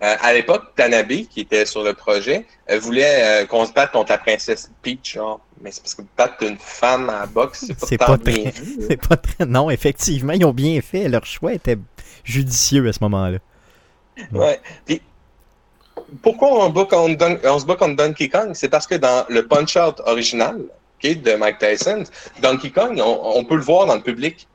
Euh, à l'époque, Tanabe, qui était sur le projet, euh, voulait qu'on se batte contre la princesse Peach. Genre. Mais c'est parce que battre une femme à la boxe, c'est pas, bien très- vu, là. C'est pas très. Non, effectivement, ils ont bien fait. Leur choix était judicieux à ce moment-là. Ouais. Puis, pourquoi on, bat contre Don- on se bat contre Donkey Kong? C'est parce que dans le Punch-Out original de Mike Tyson, Donkey Kong, on, on peut le voir dans le public.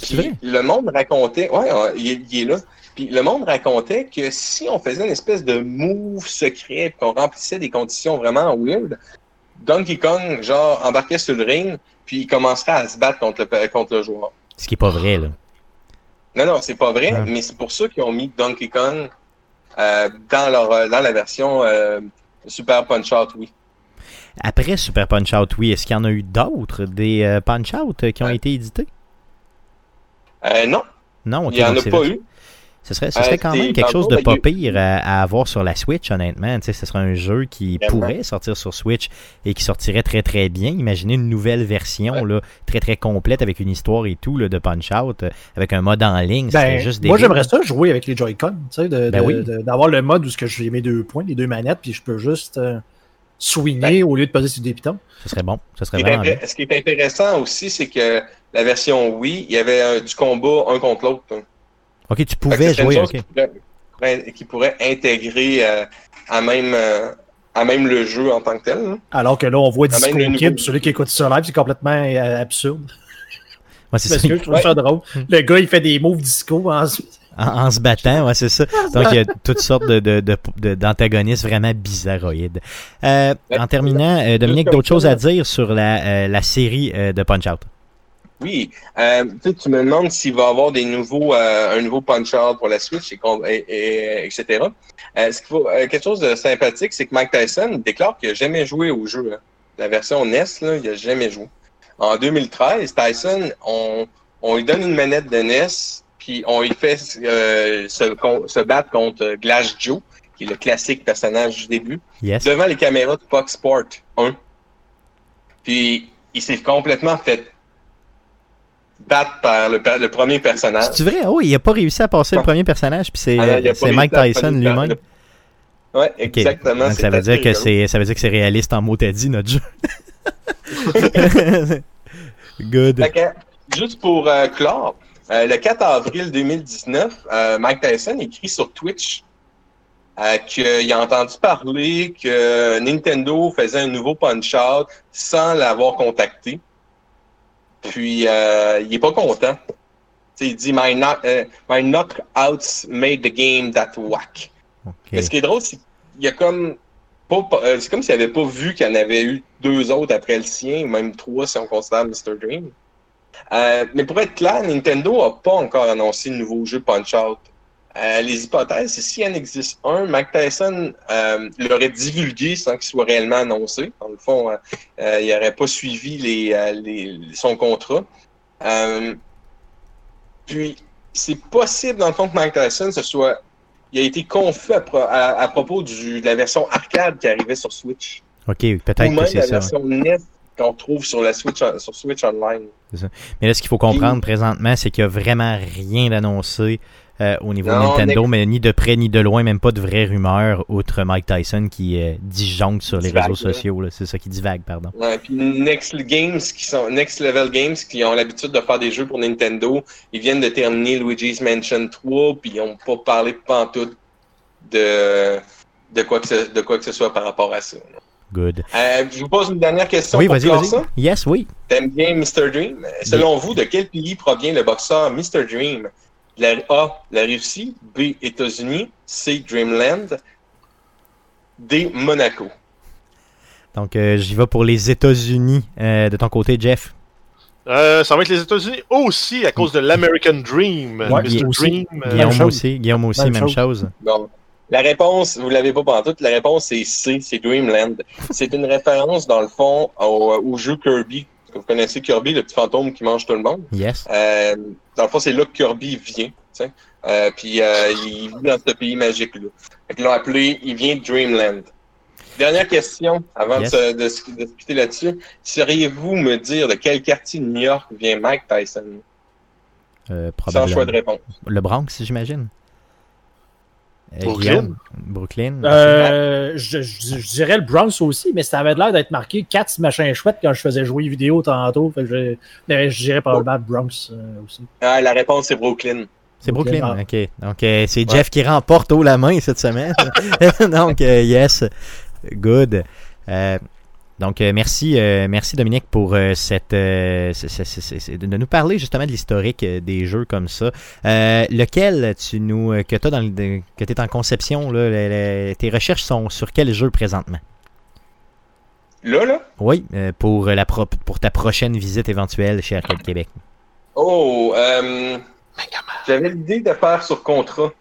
Puis, le monde racontait, ouais, il, est- il est là. Puis le monde racontait que si on faisait une espèce de move secret, qu'on remplissait des conditions vraiment weird, Donkey Kong, genre, embarquait sur le ring, puis il commencerait à se battre contre le, contre le joueur. Ce qui est pas vrai, là. Non, non, c'est pas vrai, mais c'est pour ça qu'ils ont mis Donkey Kong euh, dans, leur, euh, dans la version euh, Super Punch-Out, oui. Après Super Punch Out, oui, est-ce qu'il y en a eu d'autres des euh, Punch Out euh, qui ont été édités? Euh, non, Non, ok, il n'y en a c'est pas vrai. eu. Ce serait, ce serait quand même quelque chose de pas pire à, à avoir sur la Switch, honnêtement. Tu sais, ce serait un jeu qui pourrait sortir sur Switch et qui sortirait très très bien. Imaginez une nouvelle version là, très très complète avec une histoire et tout là, de Punch Out, avec un mode en ligne. Ben, juste moi, j'aimerais ça jouer avec les Joy-Con, tu sais, Ben oui. d'avoir le mode où que j'ai mes deux points, les deux manettes, puis je peux juste euh, swinguer au lieu de poser sur des pitons. Ce serait bon. Ce serait qui, est vraiment bien. ce qui est intéressant aussi, c'est que la version Wii, il y avait euh, du combat un contre l'autre. hein. Ok, tu pouvais une jouer, chose ok. qui pourrait- pourrait- qui pourrait intégrer euh, à, même, euh, à même le jeu en tant que tel. hein. Alors que là, on voit Disco Kid, celui qui écoute ça live, c'est complètement euh, absurde. Ouais, c'est Parce ça. que je trouve ça drôle. Le gars, il fait des moves disco ensuite. En, en se battant, ouais, c'est ça. Donc, il y a toutes sortes de, de, de- de- d'antagonistes vraiment bizarroïdes. Euh, en terminant, euh, Dominique, d'autres choses à dire sur la, euh, la série euh, de Punch-Out? Oui, euh, tu me demandes s'il va y avoir des nouveaux, euh, un nouveau Punch-Out pour la Switch, et, qu'on- et- et- etc. Euh, ce qu'il faut, euh, quelque chose de sympathique, c'est que Mike Tyson déclare qu'il n'a jamais joué au jeu. hein. La version NES, là, il n'a jamais joué. En 2013, Tyson, on, on lui donne une manette de NES, puis on lui fait euh, se, battre contre Glass Joe, qui est le classique personnage du début, Yes. devant les caméras de Fox Sport 1. Puis il s'est complètement fait battre par le, premier personnage. C'est vrai? Oh, il a pas réussi à passer le premier personnage, puis c'est, Ah Mike Tyson lui-même. Ouais, Ok. exactement. Donc, ça veut dire que c'est, ça veut dire que c'est réaliste en mot t'as dit, notre jeu. Good. Juste pour euh, clore, euh, le 4 avril 2019, euh, Mike Tyson écrit sur Twitch euh, qu'il a entendu parler que Nintendo faisait un nouveau Punch-Out sans l'avoir contacté. Puis, il est pas content. Il dit my, knock, my knockouts made the game that whack. Mais ce qui est drôle, c'est qu'il y a comme c'est comme s'il avait pas vu qu'il y en avait eu deux autres après le sien, ou même trois si on considère Mr. Dream. Euh, mais pour être clair, Nintendo a pas encore annoncé le nouveau jeu Punch-Out. Euh, les hypothèses, c'est s'il en existe un, Mike Tyson euh, l'aurait divulgué sans qu'il soit réellement annoncé. Dans le fond, il n'aurait pas suivi les, les- son contrat. Puis, c'est possible, dans le fond, que Mike Tyson se soit il a été confus à, pro- à- à propos du- de la version arcade qui arrivait sur Switch. Ok, peut-être que la c'est ça. version NES qu'on trouve sur la Switch, sur Switch Online. Mais là, ce qu'il faut comprendre présentement, c'est qu'il n'y a vraiment rien d'annoncé euh, au niveau de Nintendo, mais ni de près ni de loin, même pas de vraies rumeurs, outre Mike Tyson qui euh, disjoncte sur les réseaux là. sociaux. C'est ça qui divague, pardon. Ouais, puis Next Games, qui sont Next Level Games, qui ont l'habitude de faire des jeux pour Nintendo, ils viennent de terminer Luigi's Mansion 3, puis ils n'ont pas parlé pantoute de de quoi que ce, de quoi que ce soit par rapport à ça. Good. Euh, je vous pose une dernière question Oui, pour vas-y, ça. Yes, oui. T'aimes bien Mr. Dream? Selon vous, de quel pays provient le boxeur Mr. Dream? La A, la Russie. B, États-Unis. C, Dreamland. D, Monaco. Donc, euh, j'y vais pour les États-Unis. Euh, de ton côté, Jeff? Euh, ça va être les États-Unis aussi à cause de l'American Dream. Ouais, Mr. aussi. Dream. Guillaume chose. aussi. Guillaume aussi, Même même chose. chose. Bon. La réponse, vous l'avez pas pendant toute, la réponse c'est C, c'est Dreamland. C'est une référence, dans le fond, au, au jeu Kirby. Vous connaissez Kirby, le petit fantôme qui mange tout le monde? Yes. Euh, dans le fond, c'est là que Kirby vient. Euh, puis euh, il vit dans ce pays magique-là. Qu'ils l'ont appelé, il vient de Dreamland. Dernière question, avant Yes. de, se- de se- de discuter là-dessus. Sauriez-vous me dire de quel quartier de New York vient Mike Tyson? Euh, Sans choix de réponse. Le Bronx, j'imagine. Euh, Brooklyn? Brooklyn. Euh, je, je- je dirais le Bronx aussi, mais ça avait l'air d'être marqué 4 machins chouettes quand je faisais jouer vidéo tantôt. Fait que je, mais je dirais probablement le Bronx euh, aussi. Ah, la réponse c'est Brooklyn. C'est Brooklyn, Brooklyn, ok. Donc, euh, c'est Jeff qui remporte haut la main cette semaine. donc, euh, yes, good. Euh, donc, euh, merci, euh, merci Dominique pour euh, cette, euh, de nous parler justement de l'historique euh, des jeux comme ça. Euh, lequel tu nous, euh, que tu dans le, que t'es en conception, là, le- le- tes recherches sont sur quel jeu présentement? Là, là? Oui, euh, pour, la pro- pour ta prochaine visite éventuelle chez Arcade Québec. Oh, euh, j'avais l'idée de faire sur contrat.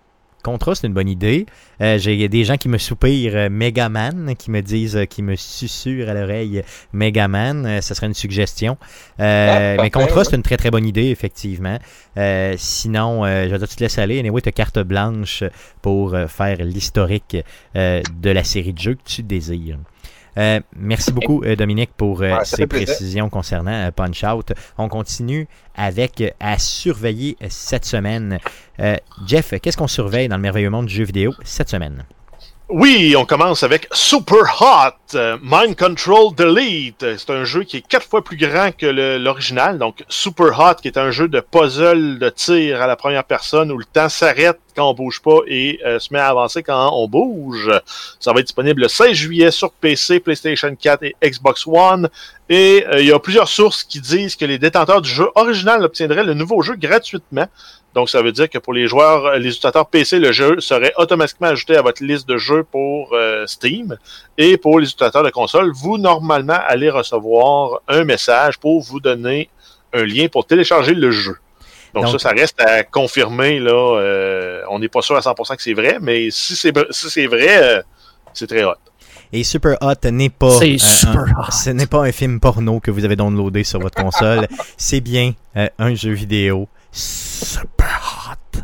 Contra, c'est une bonne idée. Euh, J'ai des gens qui me soupirent euh, Megaman, qui me disent, euh, qui me susurrent à l'oreille Megaman. Euh, ça serait une suggestion. Euh, Ah, mais Contra, ouais. c'est une très très bonne idée, effectivement. Euh, sinon, euh, je vais dire, tu te laisses aller. Anyway, tu as carte blanche pour faire l'historique euh, de la série de jeux que tu désires. Euh, merci beaucoup, euh, Dominique, pour euh, Ouais, ces précisions concernant Punch Out. On continue avec à surveiller cette semaine. Euh, Jeff, qu'est-ce qu'on surveille dans le merveilleux monde du jeu vidéo cette semaine? Oui, on commence avec Super Hot, Mind Control Delete. C'est un jeu qui est quatre fois plus grand que le- l'original. Donc, Super Hot, qui est un jeu de puzzle de tir à la première personne où le temps s'arrête quand on bouge pas et euh, se met à avancer quand on bouge. Ça va être disponible le 16 juillet sur PC, PlayStation 4 et Xbox One. Et euh, il y a plusieurs sources qui disent que les détenteurs du jeu original obtiendraient le nouveau jeu gratuitement. Donc, ça veut dire que pour les joueurs, euh, les utilisateurs PC, le jeu serait automatiquement ajouté à votre liste de jeux pour Steam. Et pour les utilisateurs de console, vous, normalement, allez recevoir un message pour vous donner un lien pour télécharger le jeu. Donc, Donc- ça, ça reste à confirmer. Là, euh, on n'est pas sûr à 100% que c'est vrai, mais si c'est si c'est vrai, euh, c'est très hot. Et Super Hot n'est pas, C'est euh, super un- hot. ce n'est pas un film porno que vous avez downloadé sur votre console. C'est bien euh, un jeu vidéo super hot.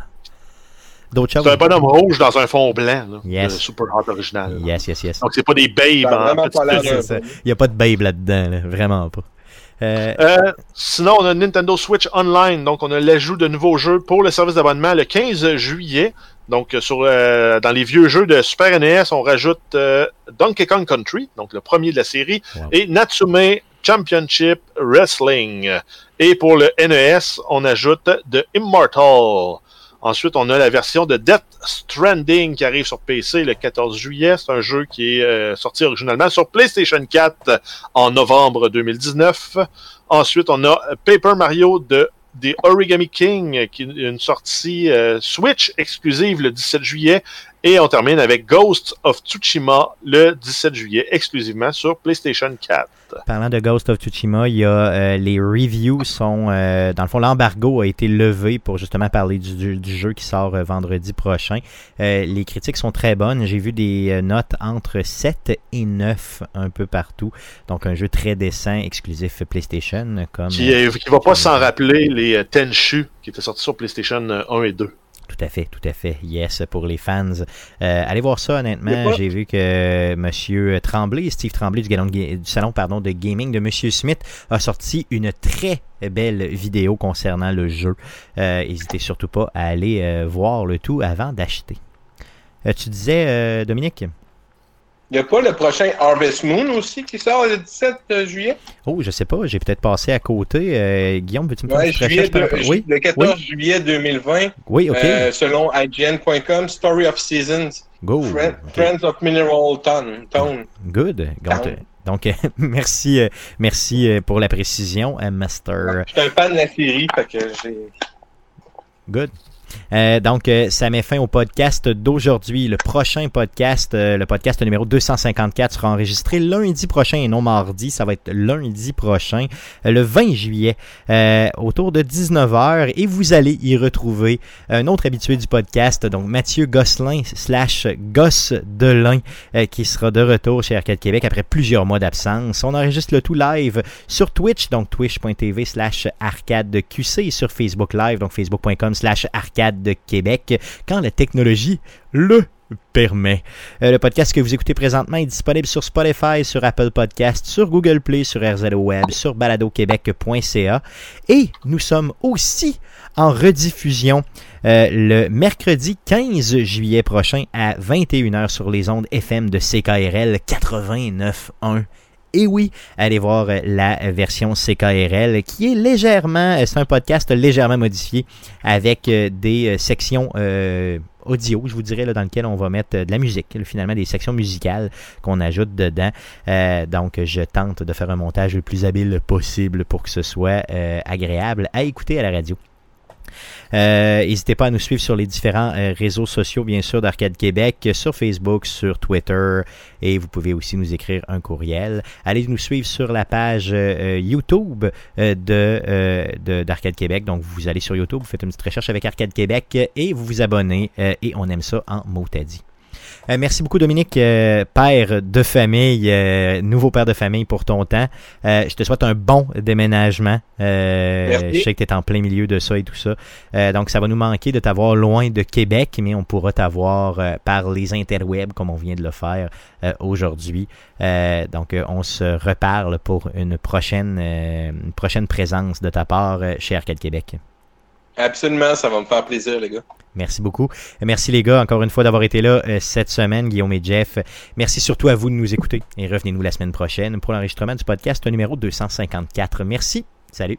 C'est un bonhomme rouge dans un fond blanc, là, Yes. le Super Hot original. Yes, yes, yes. Donc, c'est pas des babes ça. Il n'y a pas de babe là-dedans, là. vraiment pas. Euh, Euh, sinon, on a Nintendo Switch Online. Donc, on a l'ajout de nouveaux jeux pour le service d'abonnement le 15 juillet. Donc, euh, sur, euh, dans les vieux jeux de Super NES, on rajoute euh, Donkey Kong Country, donc le premier de la série, Wow. et Natsume Championship Wrestling. Et pour le NES, on ajoute The Immortal. Ensuite, on a la version de Death Stranding qui arrive sur PC le 14 juillet. C'est un jeu qui est euh, sorti originalement sur PlayStation 4 en novembre 2019. Ensuite, on a Paper Mario de The Origami King, qui est une sortie euh, Switch exclusive le 17 juillet. Et on termine avec Ghost of Tsushima le 17 juillet, exclusivement sur PlayStation 4. Parlant de Ghost of Tsushima, il y a euh, les reviews sont euh, dans le fond l'embargo a été levé pour justement parler du, du- du jeu qui sort euh, vendredi prochain. Les critiques sont très bonnes. J'ai vu des notes entre 7 et 9 un peu partout. Donc un jeu très décent, exclusif PlayStation comme Qui, qui va pas s'en rappeler les Tenchu qui étaient sortis sur PlayStation euh, 1 et 2. Tout à fait, tout à fait. Yes, pour les fans. Euh, allez voir ça, honnêtement. J'ai vu que Monsieur Tremblay, Steve Tremblay du, galon salon pardon, de gaming de Monsieur Smith a sorti une très belle vidéo concernant le jeu. Euh, N'hésitez surtout pas à aller euh, voir le tout avant d'acheter. Euh, tu disais, euh, Dominique? Il n'y a pas le prochain Harvest Moon aussi qui sort le 17 juillet? Oh, je sais pas, j'ai peut-être passé à côté. Euh, Guillaume, veux-tu me faire Ouais, juillet de- rapport- Oui, le 14 juillet 2020, oui, ok. euh, selon IGN.com, Story of Seasons, Go. Friend- Ok. Friends of Mineral Tone. Tone. Good. Donc, euh, merci, euh, merci euh, pour la précision, euh, Master. Je suis un fan de la série, fait que j'ai. Good. Euh, donc, euh, ça met fin au podcast d'aujourd'hui. Le prochain podcast, euh, le podcast numéro 254, sera enregistré lundi prochain et non mardi. Ça va être lundi prochain, le 20 juillet, autour de 19h. Et vous allez y retrouver un autre habitué du podcast, donc Mathieu Gosselin slash Gosse Delin, euh, qui sera de retour chez Arcade Québec après plusieurs mois d'absence. On enregistre le tout live sur Twitch, donc twitch.tv slash arcade QC et sur Facebook Live, donc facebook.com slash arcade de Québec, quand la technologie le permet. Euh, le podcast que vous écoutez présentement est disponible sur Spotify, sur Apple Podcast, sur Google Play, sur RZO Web, sur baladoquebec.ca et nous sommes aussi en rediffusion euh, le mercredi 15 juillet prochain à 21h sur les ondes FM de CKRL 89.1. Et oui, allez voir euh, la version CKRL qui est légèrement, euh, c'est un podcast légèrement modifié avec euh, des sections audio, je vous dirais, dans lequel on va mettre de la musique, finalement des sections musicales qu'on ajoute dedans. Donc, je tente de faire un montage le plus habile possible pour que ce soit agréable à écouter à la radio. Euh, N'hésitez pas à nous suivre sur les différents euh, réseaux sociaux, bien sûr, d'Arcade Québec, sur Facebook, sur Twitter, et vous pouvez aussi nous écrire un courriel. Allez nous suivre sur la page euh, YouTube de de- d'Arcade Québec. Donc, vous allez sur YouTube, vous faites une petite recherche avec Arcade Québec et vous vous abonnez, et on aime ça en mot à dit. Euh, merci beaucoup, Dominique, euh, père de famille, euh, nouveau père de famille pour ton temps. Euh, je te souhaite un bon déménagement. Euh, je sais que tu es en plein milieu de ça et tout ça. Euh, donc, ça va nous manquer de t'avoir loin de Québec, mais on pourra t'avoir euh, par les interwebs comme on vient de le faire euh, aujourd'hui. Euh, donc, on se reparle pour une prochaine, euh, une prochaine présence de ta part euh, chez Arcade Québec. Absolument, ça va me faire plaisir, les gars. Merci beaucoup. Merci les gars, encore une fois, d'avoir été là euh, cette semaine, Guillaume et Jeff. Merci surtout à vous de nous écouter et revenez-nous la semaine prochaine pour l'enregistrement du podcast numéro 254. Merci. Salut.